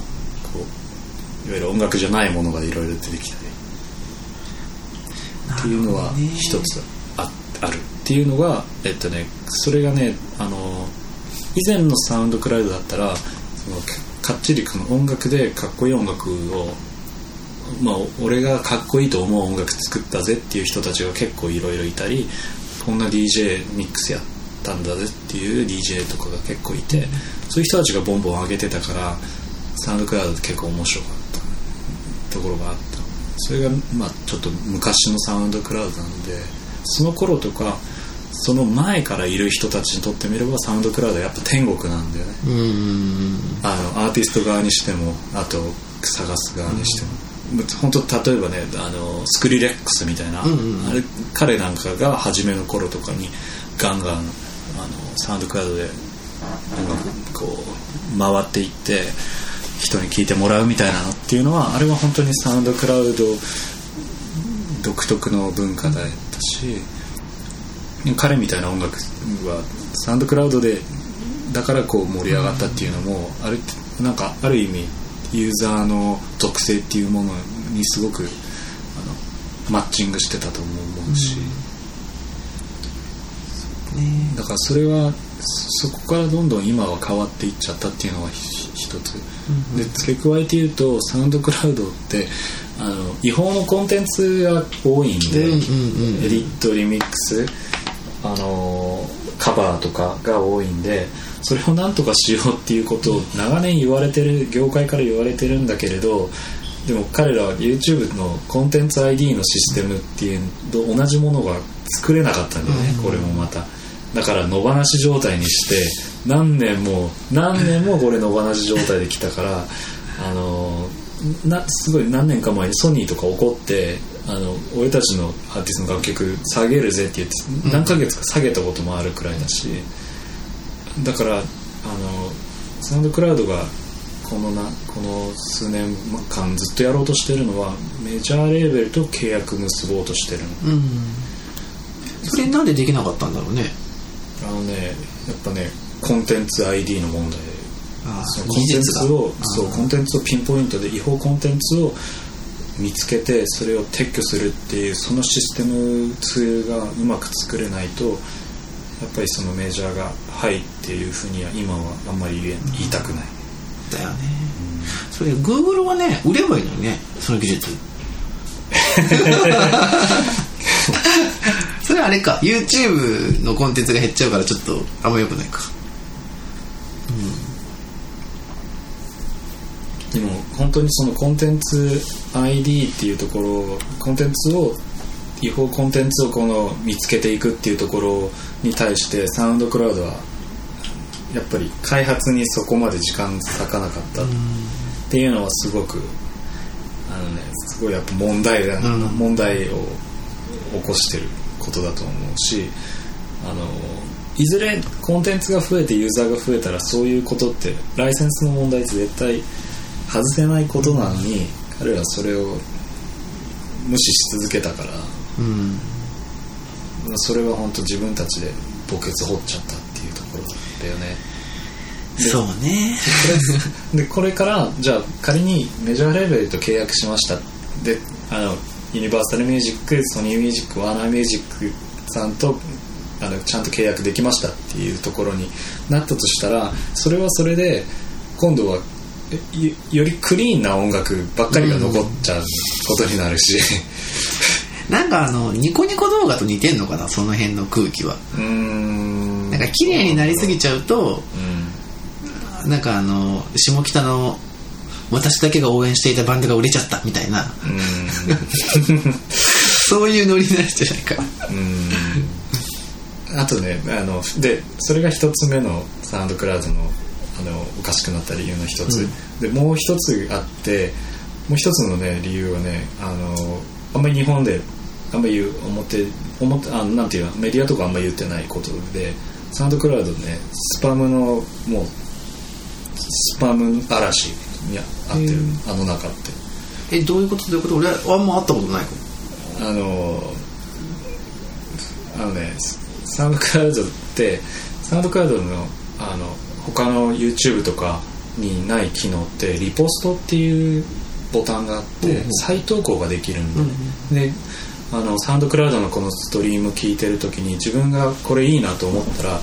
ういわゆる音楽じゃないものがいろいろ出てきたりっていうのは一つあある。っていうのがえっとねそれがねあの以前のサウンドクラウドだったらそのかっちりこの音楽でかっこいい音楽をまあ俺がかっこいいと思う音楽作ったぜっていう人たちが結構いろいろいたりこんな DJ ミックスやっったんだぜっていう DJ とかが結構いて、そういう人たちがボンボン上げてたからサウンドクラウドって結構面白かった。ところがあった。それがまあちょっと昔のサウンドクラウドなのでその頃とかその前からいる人たちにとってみればサウンドクラウドはやっぱ天国なんだよね。あのアーティスト側にしてもあと探す側にしても、本当例えばねあのスクリレックスみたいな、うんうん、あれ彼なんかが初めの頃とかにガンガンあのサウンドクラウドでこう回っていって人に聴いてもらうみたいなのっていうのはあれは本当にサウンドクラウド独特の文化だったし彼みたいな音楽はサウンドクラウドでだからこう盛り上がったっていうのも、あれなんかある意味ユーザーの属性っていうものにすごくマッチングしてたと思うし、うんね、だからそれはそこからどんどん今は変わっていっちゃったっていうのは一つ、うん、で付け加えて言うとサウンドクラウドってあの違法のコンテンツが多いんで、エディットリミックスあのカバーとかが多いんでそれをなんとかしようっていうことを長年言われてる業界から言われてるんだけれどでも彼らは YouTube のコンテンツ ID のシステムっていうと同じものが作れなかったんだよね、これもまた。だから野放し状態にして何年も何年もこれ野放し状態で来たからあのなすごい何年か前にソニーとか怒ってあの俺たちのアーティストの楽曲下げるぜって言って何ヶ月か下げたこともあるくらいだし、だからあのサウンドクラウドがこのなこの数年間ずっとやろうとしてるのはメジャーレーベルと契約結ぼうとしてるの、うん、それなんでできなかったんだろうね。あのねやっぱねコンテンツ ID の問題で。そのコンテンツをそうコンテンツをピンポイントで違法コンテンツを見つけてそれを撤去するっていうそのシステムツールがうまく作れないとやっぱりそのメジャーが「はい」っていうふうには今はあんまり言いたくない。だよね、うん、それグーグルはね売ればいいのにねその技術。それはあれか YouTube のコンテンツが減っちゃうからちょっとあんまよくないかでも本当にそのコンテンツ ID っていうところコンテンツを違法コンテンツをこの見つけていくっていうところに対してサウンドクラウドはやっぱり開発にそこまで時間割かなかった。っていうのはすごくあのねすごいやっぱ問題だ、問題を起こしてることだと思うしあのいずれコンテンツが増えてユーザーが増えたらそういうことってライセンスの問題って絶対外せないことなのに彼はそれを無視し続けたから、うん、それは本当自分たちで墓穴掘っちゃったっていうところだよね。そうね。でこれからじゃあ仮にメジャーレーベルと契約しました。であのユニバーサルミュージックソニーミュージックワーナーミュージックさんとあのちゃんと契約できましたっていうところになったとしたらそれはそれで今度はよりクリーンな音楽ばっかりが残っちゃうことになるし、うん、なんかあのニコニコ動画と似てんのかな？その辺の空気は。うん。なんか綺麗になりすぎちゃうと、うん、なんかあの下北の私だけが応援していたバンドが売れちゃったみたいな。そういうノリになるじゃないか。あとねあのでそれが一つ目のサウンドクラウドのあのおかしくなった理由の一つ、うん、でもう一つあってもう一つのね理由はねあのあんまり日本であんまり言う表表あなんていうのメディアとかあんまり言ってないことでサウンドクラウドねスパムのもうスパム嵐にあってるあの中って。えどういうこと？どういうこと？俺あんま会ったことない。かもあのあのねサウンドクラウドってサウンドクラウドのあの他の YouTube とかにない機能ってリポストっていうボタンがあって再投稿ができるんで,、であのサウンドクラウドのこのストリーム聞いてる時に自分がこれいいなと思ったら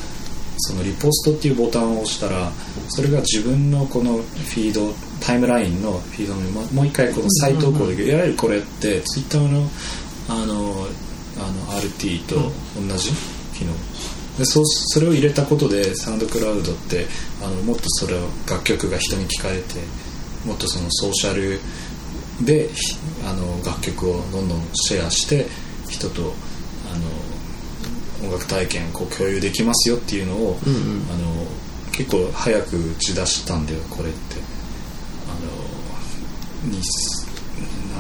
そのリポストっていうボタンを押したらそれが自分のこのフィードタイムラインのフィードにもう一回この再投稿できる。いわゆるこれってツイッターのあのあの RT と同じ機能でそそれを入れたことでサウンドクラウドってあのもっとそれを楽曲が人に聞かれてもっとそのソーシャルであの楽曲をどんどんシェアして人とあの音楽体験をこう共有できますよっていうのを、うんうん、あの結構早く打ち出したんだよこれって。あの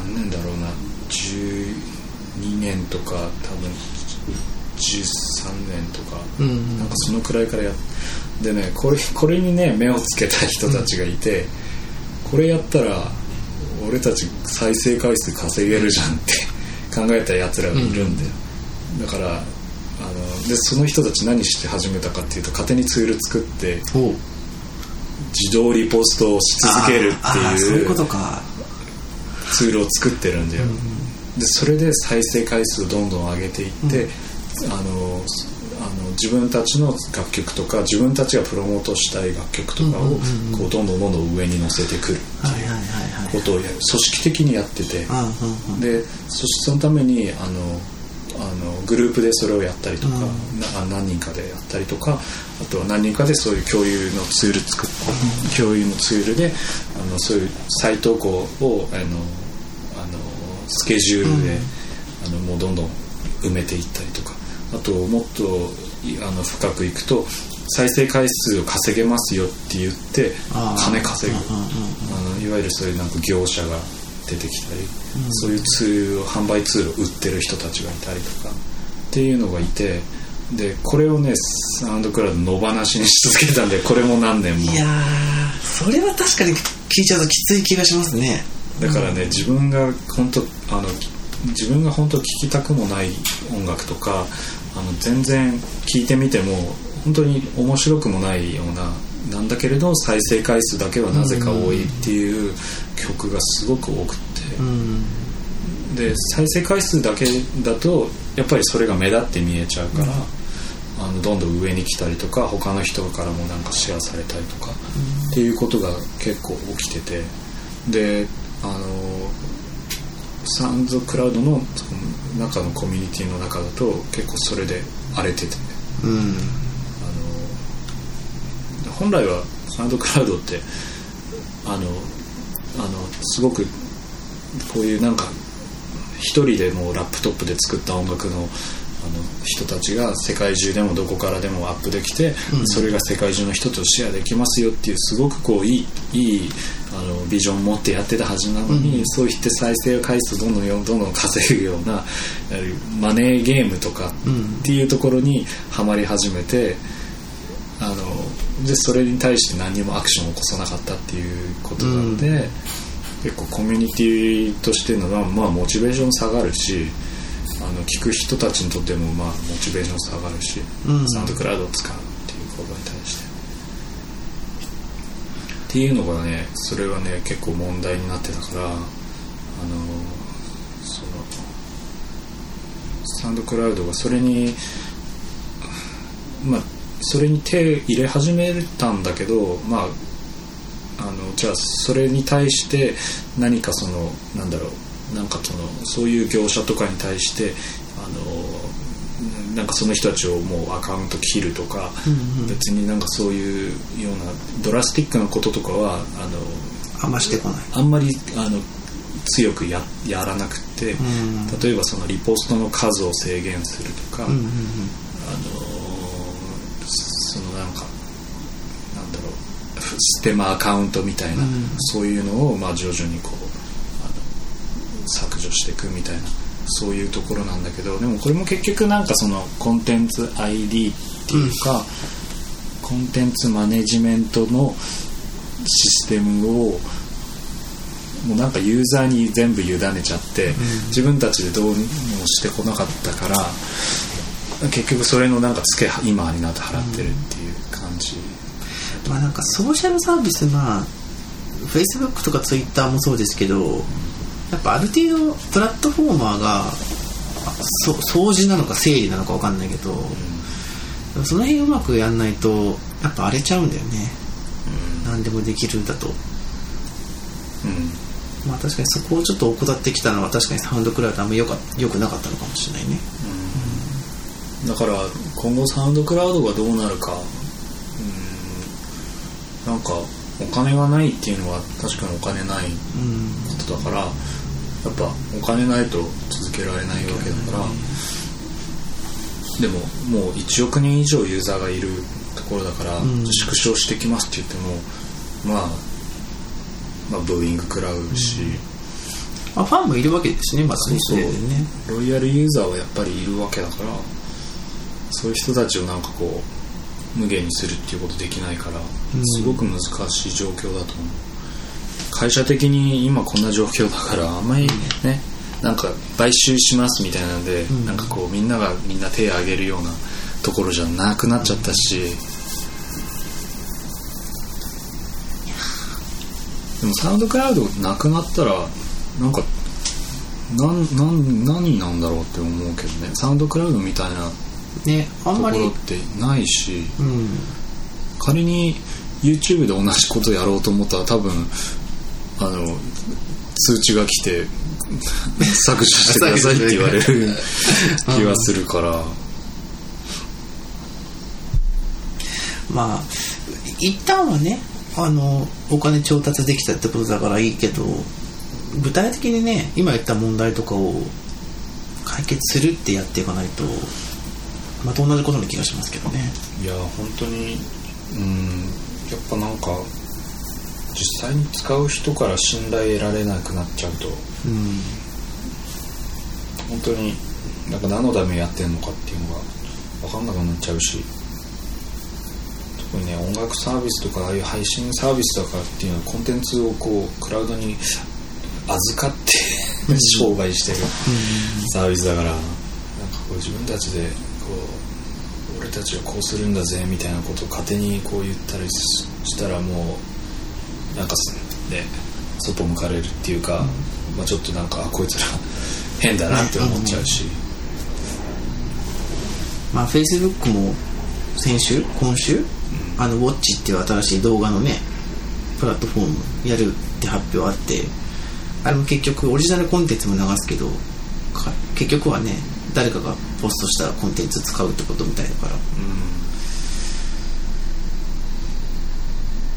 何年だろうな。12年とか多分13年とか、うん。うん、なんかそのくらいからやでねこれこれにね目をつけた人たちがいて、これやったら俺たち再生回数稼げるじゃんって 考えたやつらがいるんだよ、うん、だからあのでその人たち何して始めたかっていうと勝手にツール作って自動リポストをし続けるっていうツールを作ってるんだよ、でそれで再生回数をどんどん上げていって、うん、あのあの自分たちの楽曲とか自分たちがプロモートしたい楽曲とかをこうどんどんどんどん上に乗せてくるっていうことを組織的にやってて。でそしてそのためにあのあのグループでそれをやったりとか、何人かでやったりとかあとは何人かでそういう共有のツール作って共有のツールであのそういう再投稿をあのあのスケジュールで、あのもうどんどん埋めていったりとかあともっとあの深くいくと再生回数を稼げますよって言って金稼ぐ。あのいわゆるそういうなんか業者が出てきたり、うん、そういうツールを販売ツールを売ってる人たちがいたりとかっていうのがいてでこれをねサウンドクラウド野放しにし続けたんでこれも何年も。いやそれは確かに聞いちゃうときつい気がしますね。だからね、うん、自分が本当あの自分が本当聴きたくもない音楽とかあの全然聴いてみても本当に面白くもないようななんだけれど再生回数だけはなぜか多いっていう曲がすごく多くて、で再生回数だけだとやっぱりそれが目立って見えちゃうから、あのどんどん上に来たりとか他の人からもなんかシェアされたりとか、っていうことが結構起きてて。であのサウンズクラウドの中のコミュニティの中だと結構それで荒れてて、うん、あの本来はサウンドクラウドってあのあのすごくこういうなんか一人でもうラップトップで作った音楽のあの人たちが世界中でもどこからでもアップできて、うん、それが世界中の人とシェアできますよっていうすごくこういいいいあのビジョン持ってやってたはずなのに、うん、そういって再生回数どんどんどんどん稼ぐようなマネーゲームとかっていうところにはまり始めて、あのでそれに対して何もアクションを起こさなかったっていうことなので、うん、結構コミュニティとしてのは、まあ、モチベーション下がるし。あの聞く人たちにとってもまあモチベーション下がるし、うん、サウンドクラウドを使うっていうことにっていうのがねそれはね結構問題になってたからあのそのサウンドクラウドがそれにまあそれに手入れ始めたんだけどまああのじゃあそれに対して何かそのなんだろうなんかそのそういう業者とかに対してあのなんかその人たちをもうアカウント切るとか、うんうん、別になんかそういうようなドラスティックなこととかはあのあんましてこない。あんまりあの強くややらなくて、うん、例えばそのリポストの数を制限するとか、うんうんうん、あのそのなんかなんだろうステマアカウントみたいな、うん、そういうのをまあ徐々にこう削除していくみたいなそういうところなんだけどでもこれも結局なんかそのコンテンツ ID っていうか、うん、コンテンツマネジメントのシステムをもうなんかユーザーに全部委ねちゃって、うん、自分たちでどうにもしてこなかったから結局それのなんかツケ今になって払ってるっていう感じ、うん、まあなんかソーシャルサービスまあ Facebook とか Twitter もそうですけど、やっぱある程度プラットフォーマーがそ掃除なのか整理なのか分かんないけど、うん、その辺うまくやんないとやっぱ荒れちゃうんだよね、うん、何でもできるんだと、うん、まあ確かにそこをちょっと怠ってきたのは確かにサウンドクラウドあんまよかよくなかったのかもしれないね、だから今後サウンドクラウドがどうなるか。うん。なんかお金がないっていうのは確かにお金ないことだから、やっぱお金ないと続けられないわけだから、でももう1億人以上ユーザーがいるところだから、ん。縮小してきますって言ってもまあまあブーイング食らうし、まあ、ファンもいるわけですねまだねそうロイヤルユーザーはやっぱりいるわけだからそういう人たちをなんかこう無限にするっていうことできないから、うん。すごく難しい状況だと思う会社的に今こんな状況だからあんまりね、なんか買収しますみたいなんで、ん。なんかこうみんながみんな手を挙げるようなところじゃなくなっちゃったし、でもサウンドクラウドなくなったらなんかなんなん何なんだろうって思うけどね。サウンドクラウドみたいなねあんまりところってないしうん。仮に YouTube で同じことやろうと思ったら多分あの通知が来て削除してくださいって言われる 気がするから。まあ一旦はねあのお金調達できたってことだからいいけど具体的にね今言った問題とかを解決するってやっていかないとまた同じことの気がしますけどね。いや本当にうんやっぱなんか実際に使う人から信頼得られなくなっちゃうと。うん本当になんか何のためにやってんのかっていうのが分かんなくなっちゃうし。特にね音楽サービスとかああいう配信サービスとかっていうのはコンテンツをこうクラウドに預かって商売してるサービスだからなんかこう自分たちでこう俺たちはこうするんだぜみたいなことを勝手にこう言ったりししたらもうなんかねそっぽ向かれるっていうか、まあ、ちょっとなんかあこいつら変だなって思っちゃうし、まあフェイスブックも先週今週あのウォッチっていう新しい動画のねプラットフォームやるって発表あってあれも結局オリジナルコンテンツも流すけどか結局はね誰かがポストしたコンテンツ使うってことみたいだから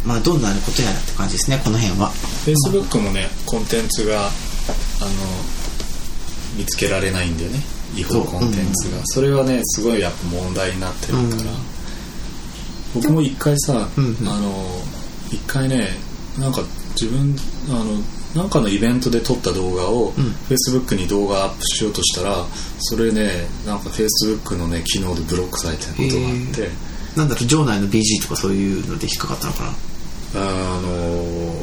まあどんなことやらって感じですねこの辺は。フェイスブックもねコンテンツがあの見つけられないんだよね違法コンテンツが。そ,、れはねすごいやっぱ問題になってるから、うん。僕も一回さ、うん。うんあの一回ねなんか自分あのなんかのイベントで撮った動画を、ん。フェイスブックに動画アップしようとしたらそれねなんかフェイスブックのね機能でブロックされてることがあって。なんだろう場内の BG とかそういうので引っかかったのかなあの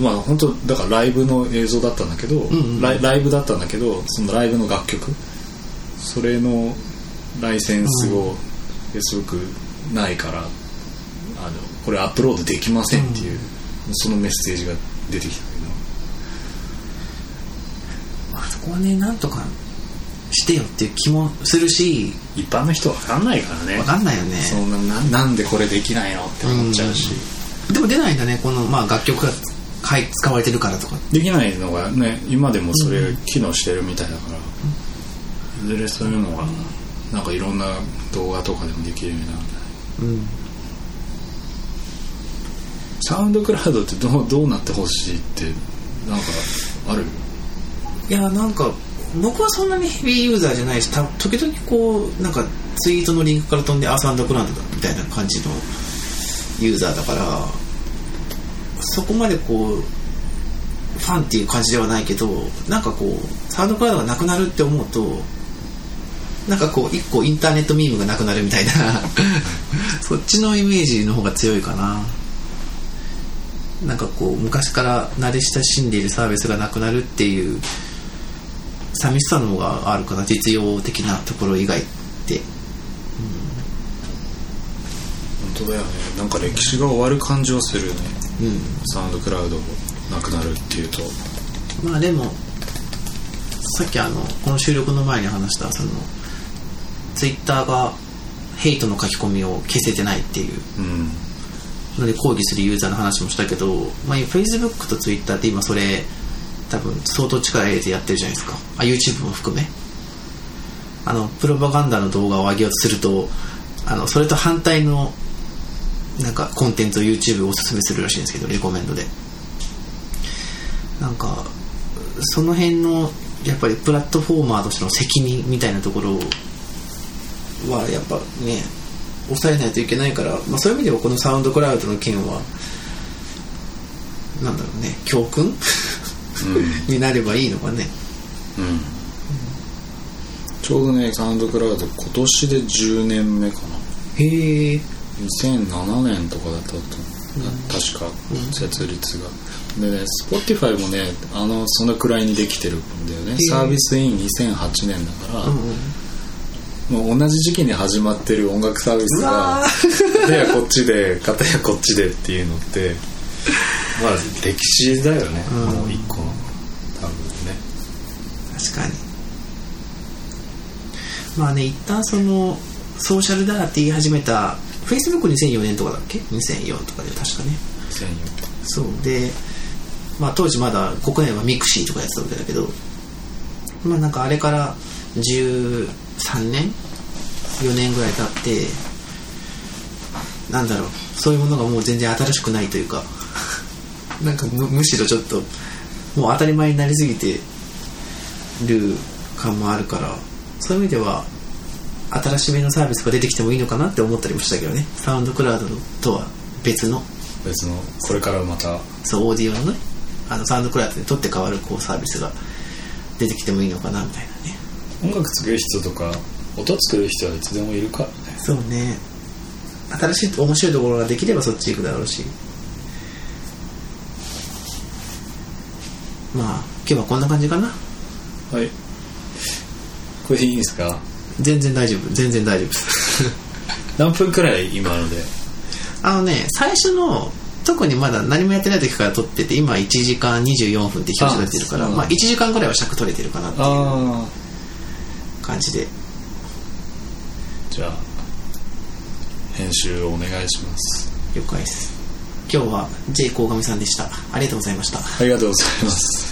まあ本当だからライブの映像だったんだけど、んうんライライブだったんだけどそのライブの楽曲。それのライセンスを Facebook ないから、あのこれアップロードできませんっていう、そのメッセージが出てきたけまあそこはねなんとかしてよっていう気もするしど一般の人わかんないからね。わかんないよね。そんなななんでこれできないのって思っちゃうし、でも出ないんだねこの、まあ、楽曲がはい使われてるからとか。できないのがね今でもそれ機能してるみたいだから、いずれそういうのがなんかいろんな動画とかでもできるようになるんだね。うん。サウンドクラウドってどうどうなってほしいってなんかある？いやなんか僕はそんなにヘビーユーザーじゃないした時々こうなんかツイートのリンクから飛んでアサンドクラウドだみたいな感じのユーザーだからそこまでこうファンっていう感じではないけどなんかこうサウンドクラウドがなくなるって思うとなんかこう一個インターネットミームがなくなるみたいな そっちのイメージの方が強いかな。なんかこう昔から慣れ親しんでいるサービスがなくなるっていう寂しさの方があるかな実用的なところ以外って。うん本当だよね。なんか歴史が終わる感じはするよね。うんサウンドクラウドもなくなるっていうと。まあでもさっきあのこの収録の前に話したそのツイッターがヘイトの書き込みを消せてないっていう。うんので抗議するユーザーの話もしたけど、まあ、Facebook と Twitter って今それ多分相当力入れてやってるじゃないですか。あ YouTube も含め。あのプロパガンダの動画を上げようとするとあのそれと反対のなんかコンテンツを YouTube おすすめするらしいんですけどレコメンドで。なんかその辺のやっぱりプラットフォーマーとしての責任みたいなところはやっぱね抑えないといけないから、まあ、そういう意味ではこのサウンドクラウドの件はなんだろうね教訓、うん、になればいいのかね。うん。ちょうどねサウンドクラウド今年で10年目かな。へえ2007年とかだったと思う、うん、確か設立が、でね Spotify もねあのそのくらいにできてるんだよね。サービスイン2008年だから、うんもう同じ時期に始まってる音楽サービスが片やこっちで片やこっちでっていうのって まあ歴史だよね、うん、もう一個の多分ね。確かに。まあね一旦そのソーシャルだって言い始めた Facebook2004 年とかだっけ？2004とかで確かね。2004そう。でまあ当時まだ国内はミクシーとかやってたわけだけどまあなんかあれから13年4年ぐらい経ってなんだろうそういうものがもう全然新しくないというか なんかむむしろちょっともう当たり前になりすぎてる感もあるからそういう意味では新しめのサービスが出てきてもいいのかなって思ったりもしたけどね。サウンドクラウドとは別の。別の。これからまた。そうオーディオのね。あのサウンドクラウドで取って変わるこうサービスが出てきてもいいのかなみたいなね。音楽作る人とか音作る人はいつでもいるかそうね。新しい面白いところができればそっち行くだろうし。まあ今日はこんな感じかな。はい。これでいいですか？全然大丈夫全然大丈夫。何分くらい今ので？あのね最初の特にまだ何もやってない時から撮ってて今1時間24分って表示が出てるからまあ1時間ぐらいは尺取れてるかなっていう感じで。じゃあ編集をお願いします。了解です。今日は J 鴻上さんでした。ありがとうございました。ありがとうございます